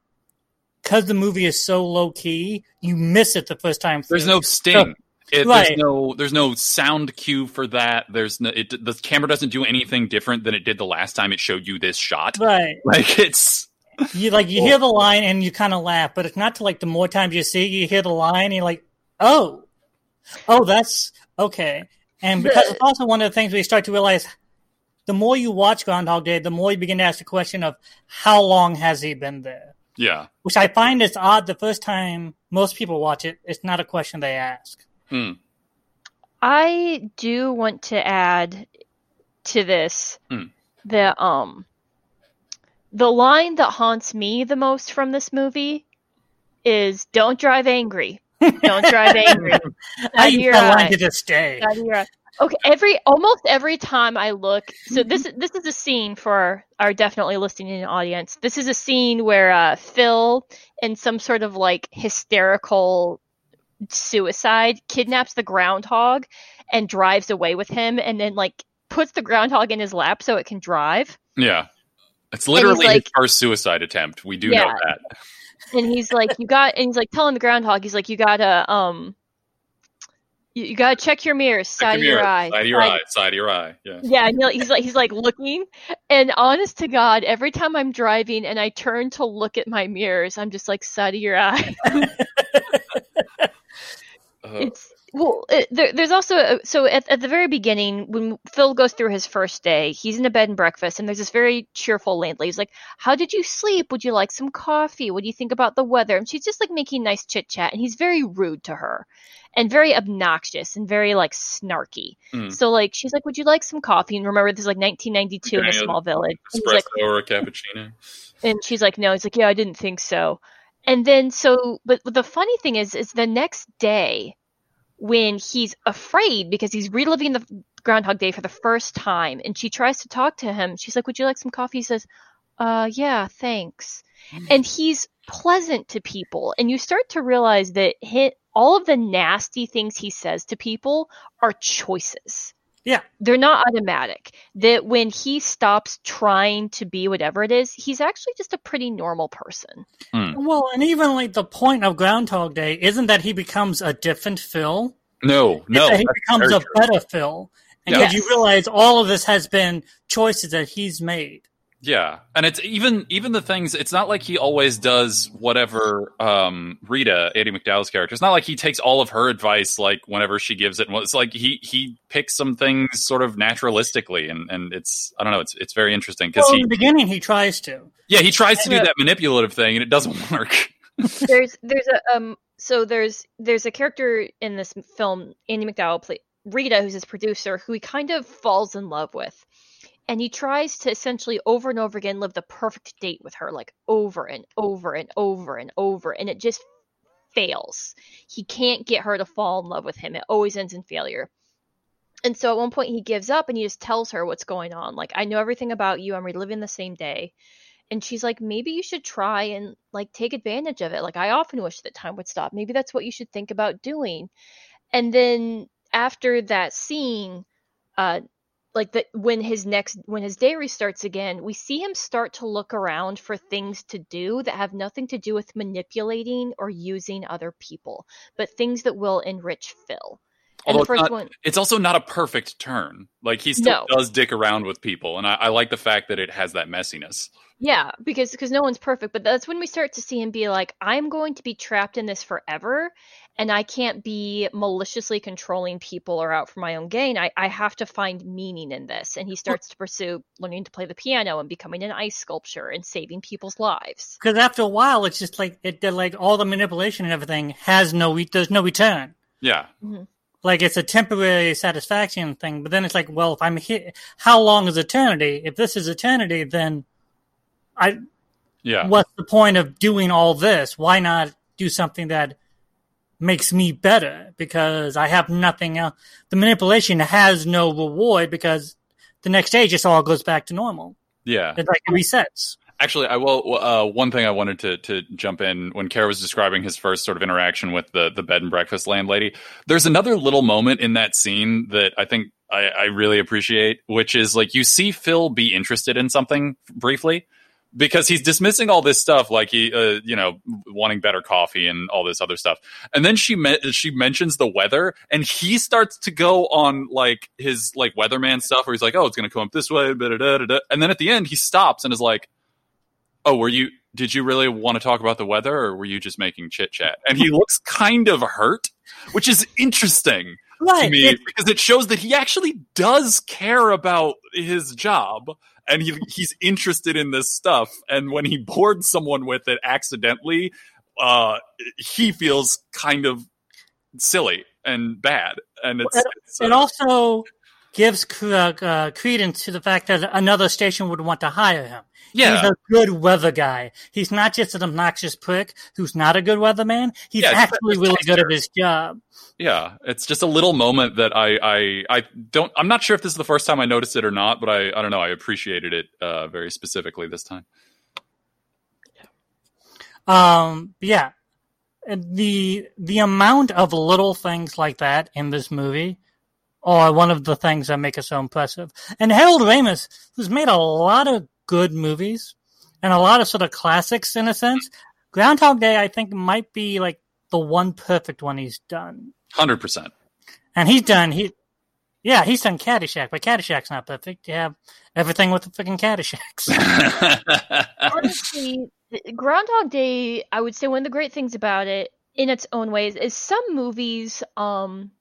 because the movie is so low key, you miss it the first time. There's through. no sting. It, Right. There's no there's no sound cue for that. There's no it, the camera doesn't do anything different than it did the last time it showed you this shot. right. (laughs) Like it's You like you hear the oh. line and you kind of laugh, but it's not till like the more times you see, it, you hear the line and you're like, oh, oh, that's okay. And because it's also one of the things we start to realize, the more you watch Groundhog Day, the more you begin to ask the question of how long has he been there. yeah. Which I find is odd. The first time most people watch it, it's not a question they ask. Hmm. I do want to add to this Hmm. that um the line that haunts me the most from this movie is don't drive angry. Don't drive (laughs) angry. I Out of use that line to this day. Out of your. Okay, every almost every time I look, so this is this is a scene for our definitely listening audience. This is a scene where uh, Phil, in some sort of like hysterical suicide, kidnaps the groundhog and drives away with him, and then like puts the groundhog in his lap so it can drive. Yeah. It's literally like- his first suicide attempt. We do Yeah. know that. And he's like, "You got," and he's like telling the groundhog, "He's like, you gotta um, you, you gotta check your mirrors, Check side of your your mirror, eye, Side of your side- eye. Side of your eye. Yeah. Yeah, and he's like he's like looking, and honest to God, every time I'm driving and I turn to look at my mirrors, I'm just like side of your eye. (laughs) Uh, it's well, it, there, there's also a, so at at the very beginning when Phil goes through his first day, he's in a bed and breakfast, and there's this very cheerful landlady. He's like, "How did you sleep? Would you like some coffee? What do you think about the weather?" And she's just like making nice chit chat, and he's very rude to her, and very obnoxious and very like snarky. Hmm. So like she's like, "Would you like some coffee?" And remember, this is like 1992 in a small village. And espresso like, or a cappuccino. and she's like, no. He's like, yeah, I didn't think so. And then so, but, the funny thing is, is the next day when he's afraid because he's reliving the Groundhog Day for the first time, and she tries to talk to him. She's like, would you like some coffee? He says, uh, yeah, thanks. And he's pleasant to people, and you start to realize that he, all of the nasty things he says to people are choices Yeah. they're not automatic. That when he stops trying to be whatever it is, he's actually just a pretty normal person. Hmm. Well, and even like the point of Groundhog Day isn't that he becomes a different Phil. No, no. it's that he becomes a true. better Phil. And Yes. because you realize all of this has been choices that he's made. Yeah, and it's even even the things. It's not like he always does whatever um, Rita, Andie MacDowell's character. It's not like he takes all of her advice like whenever she gives it. It's like he he picks some things sort of naturalistically, and and it's I don't know. It's it's very interesting because Well, in he the beginning, he tries to. yeah he tries to do that manipulative thing and it doesn't (laughs) work. There's there's a um so there's there's a character in this film, Andie MacDowell play Rita, who's his producer, who he kind of falls in love with. And he tries to essentially over and over again live the perfect date with her, like over and over and over and over, and it just fails. He can't get her to fall in love with him. It always ends in failure. And so at one point he gives up and he just tells her what's going on. Like, I know everything about you. I'm reliving the same day. And she's like, maybe you should try and like take advantage of it. Like, I often wish that time would stop. Maybe that's what you should think about doing. And then after that scene, uh, like that when his next when his day restarts again, we see him start to look around for things to do that have nothing to do with manipulating or using other people, but things that will enrich Phil. And Although the it's not- one, It's also not a perfect turn. Like he still No. does dick around with people, and I, I like the fact that it has that messiness. Yeah, because because no one's perfect, but that's when we start to see him be like, I'm going to be trapped in this forever, and I can't be maliciously controlling people or out for my own gain. I, I have to find meaning in this. And he starts to pursue learning to play the piano and becoming an ice sculpture and saving people's lives. Because after a while, it's just like it like all the manipulation and everything has no re- there's no return. Yeah, mm-hmm. Like it's a temporary satisfaction thing, but then it's like, well, if I'm here, how long is eternity? If this is eternity, then I yeah. what's the point of doing all this? Why not do something that makes me better? Because I have nothing else. The manipulation has no reward because the next day just all goes back to normal. Yeah. It's like resets. Actually, I will. Uh, one thing I wanted to to jump in when Kara was describing his first sort of interaction with the the bed and breakfast landlady. There's another little moment in that scene that I think I, I really appreciate, which is like you see Phil be interested in something briefly because he's dismissing all this stuff, like he, uh, you know, wanting better coffee and all this other stuff. And then she me- she mentions the weather, and he starts to go on like his like weatherman stuff, where he's like, "Oh, it's going to come up this way," da-da-da-da-da. and then at the end he stops and is like, "Oh, were you? Did you really want to talk about the weather, or were you just making chit chat?" And he looks kind of hurt, which is interesting to me It- because it shows that he actually does care about his job and he, he's interested in this stuff and when he boards someone with it accidentally uh he feels kind of silly and bad and it's, it's, it uh, also gives cr- uh, credence to the fact that another station would want to hire him. yeah He's a good weather guy. He's not just an obnoxious prick who's not a good weatherman. He's Yeah, actually really good at his job. yeah it's just a little moment that I, I i don't i'm not sure if this is the first time i noticed it or not but i i don't know i appreciated it uh very specifically this time Um, yeah, the the amount of little things like that in this movie are one of the things that make it so impressive. And Harold Ramis, who's made a lot of good movies and a lot of sort of classics in a sense, Groundhog Day I think might be like the one perfect one he's done. 100% And he's done he yeah, he's done Caddyshack, but Caddyshack's not perfect. You have everything with the freaking Caddyshack. (laughs) honestly, Groundhog Day, I would say one of the great things about it, in its own ways, is some movies. Um,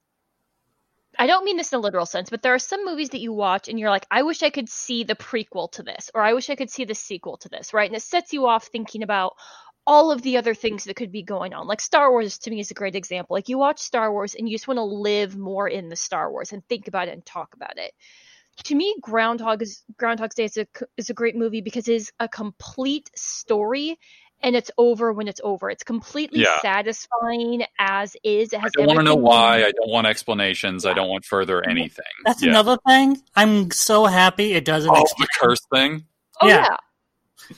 I don't mean this in a literal sense, but there are some movies that you watch and you're like, I wish I could see the prequel to this, or I wish I could see the sequel to this, right? And it sets you off thinking about all of the other things that could be going on. Like Star Wars to me is a great example. Like you watch Star Wars and you just want to live more in the Star Wars and think about it and talk about it to me groundhog is groundhog's day is a is a great movie because it is a complete story and it's over when it's over it's completely Yeah. satisfying as is it I has don't want to know why. I don't want explanations. I don't want further anything. That's yeah. another thing. I'm so happy it doesn't Oh, exist the curse thing. oh Yeah. yeah.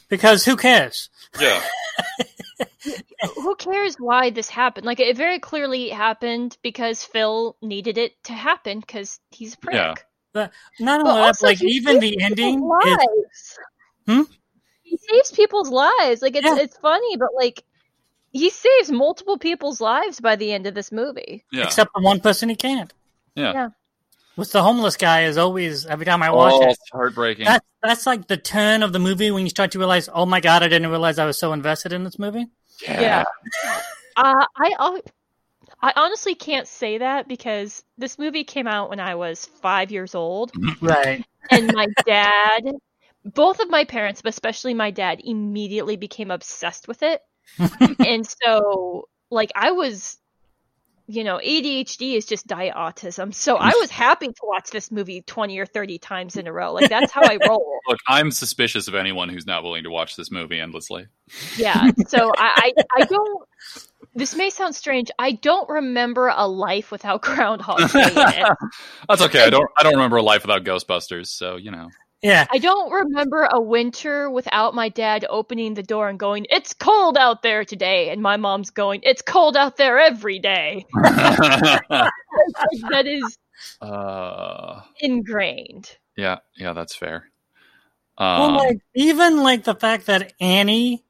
because who cares? Yeah. (laughs) who cares why this happened like it very clearly happened because phil needed it to happen because he's a prick Yeah. Not But only that, also, like even the ending people's is. Hmm? He saves people's lives like it's Yeah. it's funny but like he saves multiple people's lives by the end of this movie Yeah. except for one person he can't. yeah. yeah. With the homeless guy is always every time I watch Oh, it. it's heartbreaking. That's that's like the turn of the movie when you start to realize, oh my god, I didn't realize I was so invested in this movie. Yeah. (laughs) Uh, I I honestly can't say that because this movie came out when I was five years old, Right. and my dad, both of my parents, but especially my dad, immediately became obsessed with it, (laughs) and so like I was. You know, ADHD is just diet autism. So I was happy to watch this movie 20 or 30 times in a row. Like, that's how I (laughs) roll. Look, I'm suspicious of anyone who's not willing to watch this movie endlessly. Yeah. So I, I, I don't. This may sound strange. I don't remember a life without Groundhog Day in it. (laughs) That's okay. I don't. I don't remember a life without Ghostbusters. So you know. Yeah. I don't remember a winter without my dad opening the door and going, "It's cold out there today," and my mom's going, "It's cold out there every day." (laughs) that is uh, ingrained. yeah. Yeah. That's fair. Well, Um, like even like the fact that Annie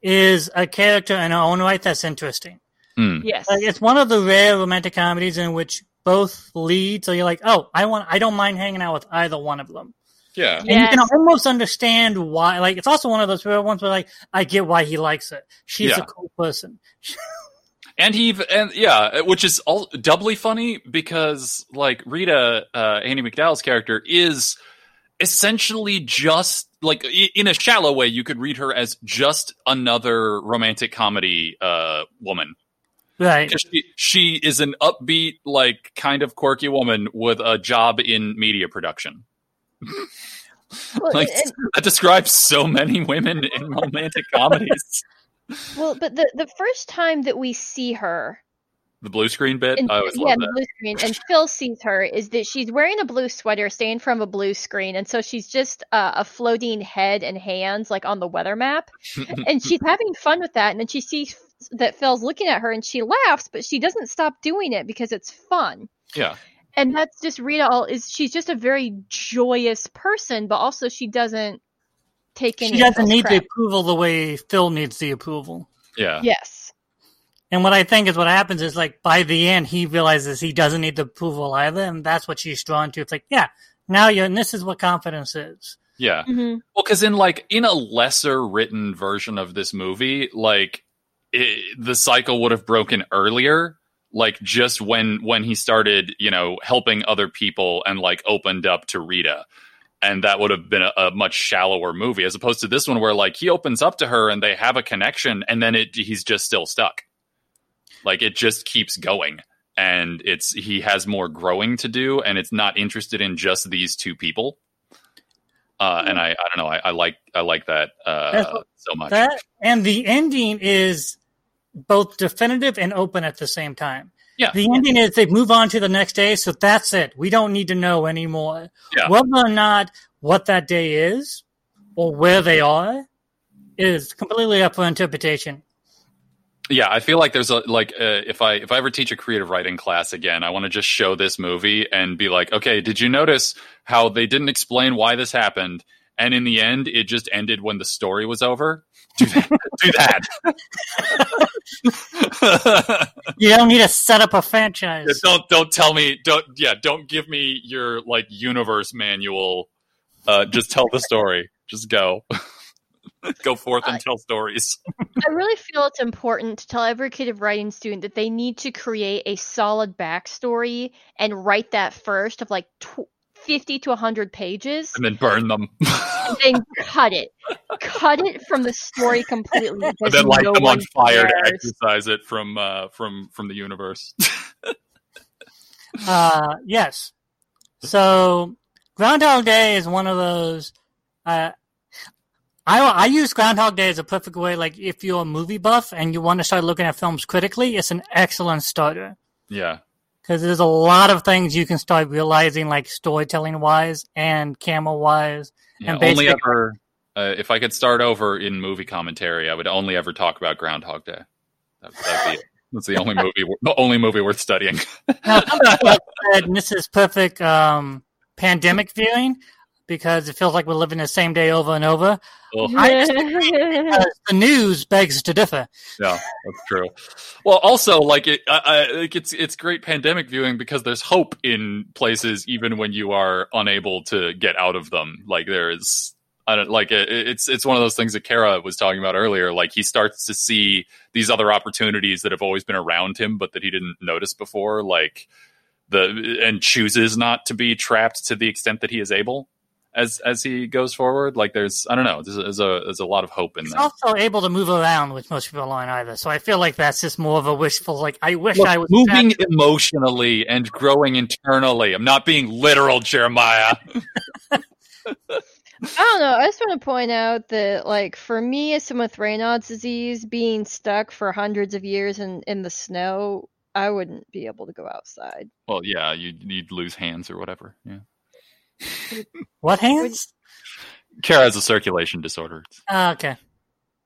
is a character in her own right that's interesting. hmm. Yes. Like it's one of the rare romantic comedies in which both lead, so you're like, oh, I want, I don't mind hanging out with either one of them. Yeah. And you can almost understand why. Like it's also one of those rare ones where like I get why he likes it. She's Yeah. a cool person. (laughs) And he and yeah, which is all doubly funny because like Rita, uh, Andie MacDowell's character is essentially just like in a shallow way, you could read her as just another romantic comedy uh, woman. Right. 'Cause She, she is an upbeat, like kind of quirky woman with a job in media production. Well, Like and- that describes so many women in romantic comedies. Well, but the the first time that we see her The blue screen bit. And, I always yeah, love the that. blue screen. And Phil sees her is that she's wearing a blue sweater, staying from a blue screen, and so she's just uh, a floating head and hands like on the weather map, (laughs) and she's having fun with that. And then she sees that Phil's looking at her, and she laughs, but she doesn't stop doing it because it's fun. yeah. And that's just Rita. All is she's just a very joyous person, but also she doesn't take any. She doesn't Phil's need the approval the way Phil needs the approval. Yeah. Yes. And what I think is what happens is like by the end he realizes he doesn't need the approval either, and that's what she's drawn to. It's like, yeah, now you're and this is what confidence is. Yeah. hmm Well, because in like in a lesser written version of this movie, like it, the cycle would have broken earlier, like just when when he started, you know, helping other people and like opened up to Rita, and that would have been a, a much shallower movie as opposed to this one where like he opens up to her and they have a connection, and then it he's just still stuck. Like it just keeps going. And it's he has more growing to do, and it's not interested in just these two people uh, and I, I don't know, I, I like I like that uh, so much. That and the ending is both definitive and open at the same time. Yeah. The ending is they move on to the next day, so that's it. We don't need to know anymore. Yeah. Whether or not what that day is or where they are is completely up for interpretation. yeah, I feel like there's a like uh, if I if I ever teach a creative writing class again, I want to just show this movie and be like, okay, did you notice how they didn't explain why this happened, and in the end, it just ended when the story was over? Do that. do that. (laughs) You don't need to set up a franchise. Yeah, don't don't tell me don't yeah don't give me your like universe manual. Uh, just tell the story. Just go. (laughs) go forth and tell stories. I really feel it's important to tell every creative writing student that they need to create a solid backstory and write that first of like tw- 50 to 100 pages and then burn them. (laughs) and then cut it. Cut it from the story completely. and then light no them on one fire to cares. exercise it from uh, from from the universe. (laughs) Uh, yes. So Groundhog Day is one of those. Uh, I I use Groundhog Day as a perfect way. Like if you're a movie buff and you want to start looking at films critically, it's an excellent starter yeah, because there's a lot of things you can start realizing, like storytelling wise and camera wise. yeah. And only ever. Uh, if I could start over in movie commentary, I would only ever talk about Groundhog Day. That, that'd be. That's the only movie, the only movie worth studying. Now, some people have said and this is perfect um, pandemic viewing because it feels like we're living the same day over and over. Ugh. I (laughs) Because the news begs to differ. Yeah, that's true. Well, also like it, I, I, it's it's great pandemic viewing because there's hope in places even when you are unable to get out of them. Like there is, I don't like it, it's it's one of those things that Kara was talking about earlier. Like he starts to see these other opportunities that have always been around him, but that he didn't notice before. Like the and chooses not to be trapped to the extent that he is able. As, as he goes forward, like there's I don't know there's, there's a there's a lot of hope in that He's that. also able to move around, which most people aren't either. So I feel like that's just more of a wishful, like, I wish Look, I was moving emotionally and growing internally. I'm not being literal, Jeremiah. (laughs) I don't know. I just want to point out that, like, for me, as someone with Raynaud's disease, being stuck for hundreds of years in, in the snow, I wouldn't be able to go outside. Well, yeah, you'd, you'd lose hands or whatever. Yeah, What hands? Kara has a circulation disorder. Ah, okay.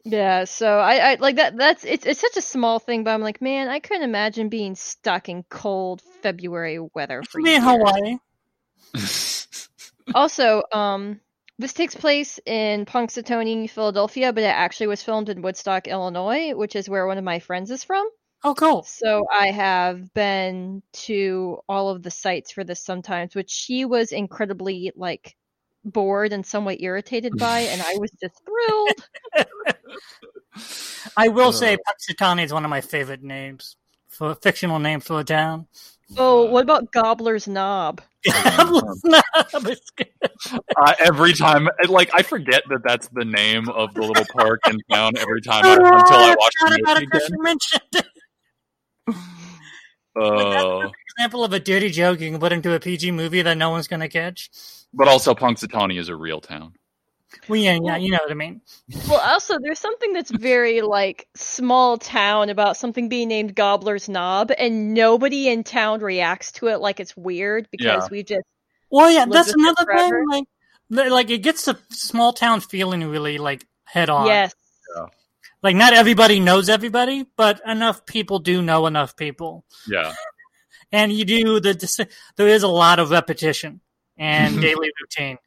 Yeah, so I, I like that. That's it's it's such a small thing, but I'm like, man, I couldn't imagine being stuck in cold February weather for Me in. Hawaii. (laughs) Also, um, this takes place in Punxsutawney, Philadelphia, but it actually was filmed in Woodstock, Illinois, which is where one of my friends is from. Oh, cool. So I have been to all of the sites for this sometimes, which she was incredibly like bored and somewhat irritated by, and I was just thrilled. (laughs) I will Uh. say Punxsutawney is one of my favorite names for a fictional name for a town. Oh, what about Gobbler's Knob? (laughs) It's good. (laughs) Uh, every time, like I forget that that's the name of the little park in town. Every time I, until I watch Forgot the movie it 'cause again. You mentioned it. Uh, Example of a dirty joke you can put into a PG movie that no one's going to catch. but also, Punxsutawney is a real town. Well, yeah, yeah, you know what I mean. (laughs) Well, also, there's something that's very like small town about something being named Gobbler's Knob, and nobody in town reacts to it like it's weird because Yeah. we just Well, yeah, that's another thing. Like, like it gets the small town feeling really like head on. yes, Like not everybody knows everybody, but enough people do know enough people, Yeah. (laughs) and you do the. There is a lot of repetition and (laughs) daily routine.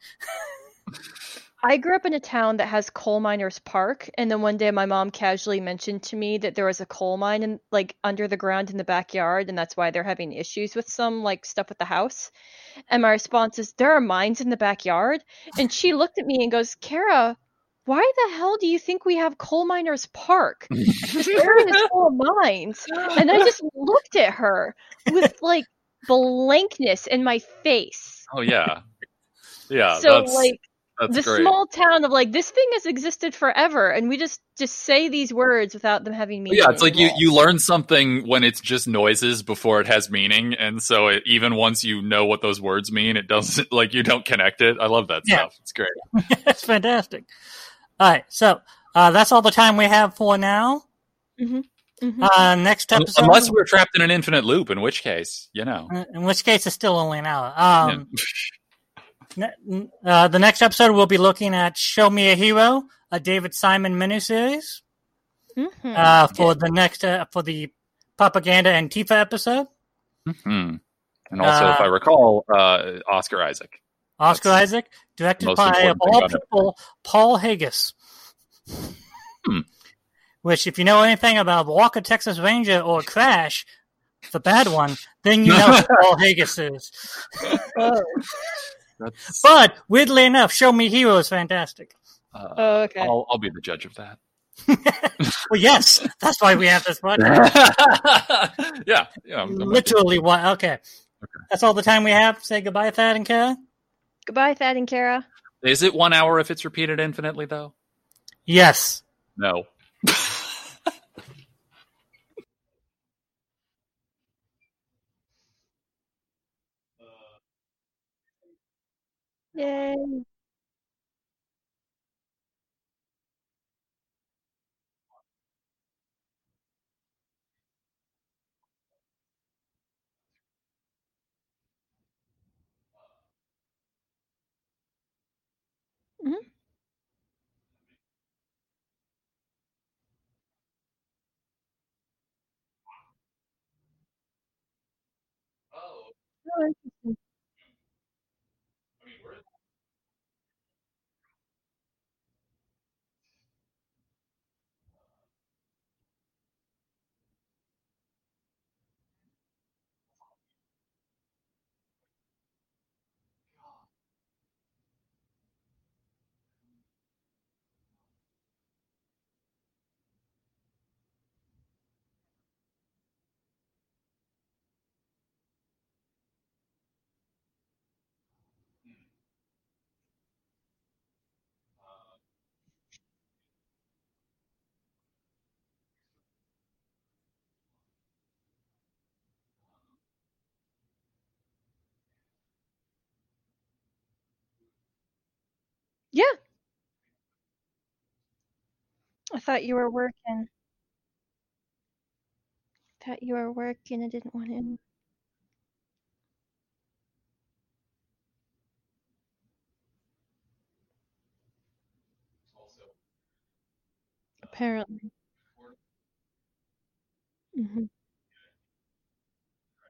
I grew up in a town that has coal miners park, and then one day my mom casually mentioned to me that there was a coal mine in like under the ground in the backyard, and that's why they're having issues with some like stuff with the house. And my response is, "There are mines in the backyard," and she looked at me and goes, "Kara." Why the hell do you think we have coal miners park? (laughs) This area is full of mines. And I just looked at her with like blankness in my face. Oh yeah. Yeah. so that's, like that's the great. small town of like this thing has existed forever and we just just say these words without them having meaning yeah, it's like you, you learn something when it's just noises before it has meaning, and so it, even once you know what those words mean, it doesn't (laughs) like you don't connect it. I love that Yeah. stuff. It's great. (laughs) That's fantastic. All right, so uh, that's all the time we have for now. Mhm. Uh, next episode, Unless we're trapped in an infinite loop, in which case, you know. uh, in which case it's still only an hour. Um, (laughs) ne- uh, the next episode we'll be looking at "Show Me a Hero," a David Simon miniseries. Mhm. uh, for the next uh, for the propaganda Antifa episode. Hmm. And also, if Uh, I recall, uh, Oscar Isaac. Oscar That's Isaac, directed by of all about it. people, Paul Haggis. Hmm. Which, if you know anything about Walker Texas Ranger or Crash, the bad one, then you know who (laughs) Paul Haggis is. (laughs) But weirdly enough, Show Me Hero is fantastic. uh, Oh, okay I'll, I'll be the judge of that. (laughs) Well, yes, that's why we have this podcast. yeah, yeah. I'm- I'm- Literally, why? Okay. That's all the time we have. Say goodbye, Thad and Kara. Goodbye thad and kara Is it one hour if it's repeated infinitely, though? Yes. No. (laughs) yay Mhm. Oh, interesting. Yeah. I thought you were working. Thought you were working. I didn't want to. Apparently. hmm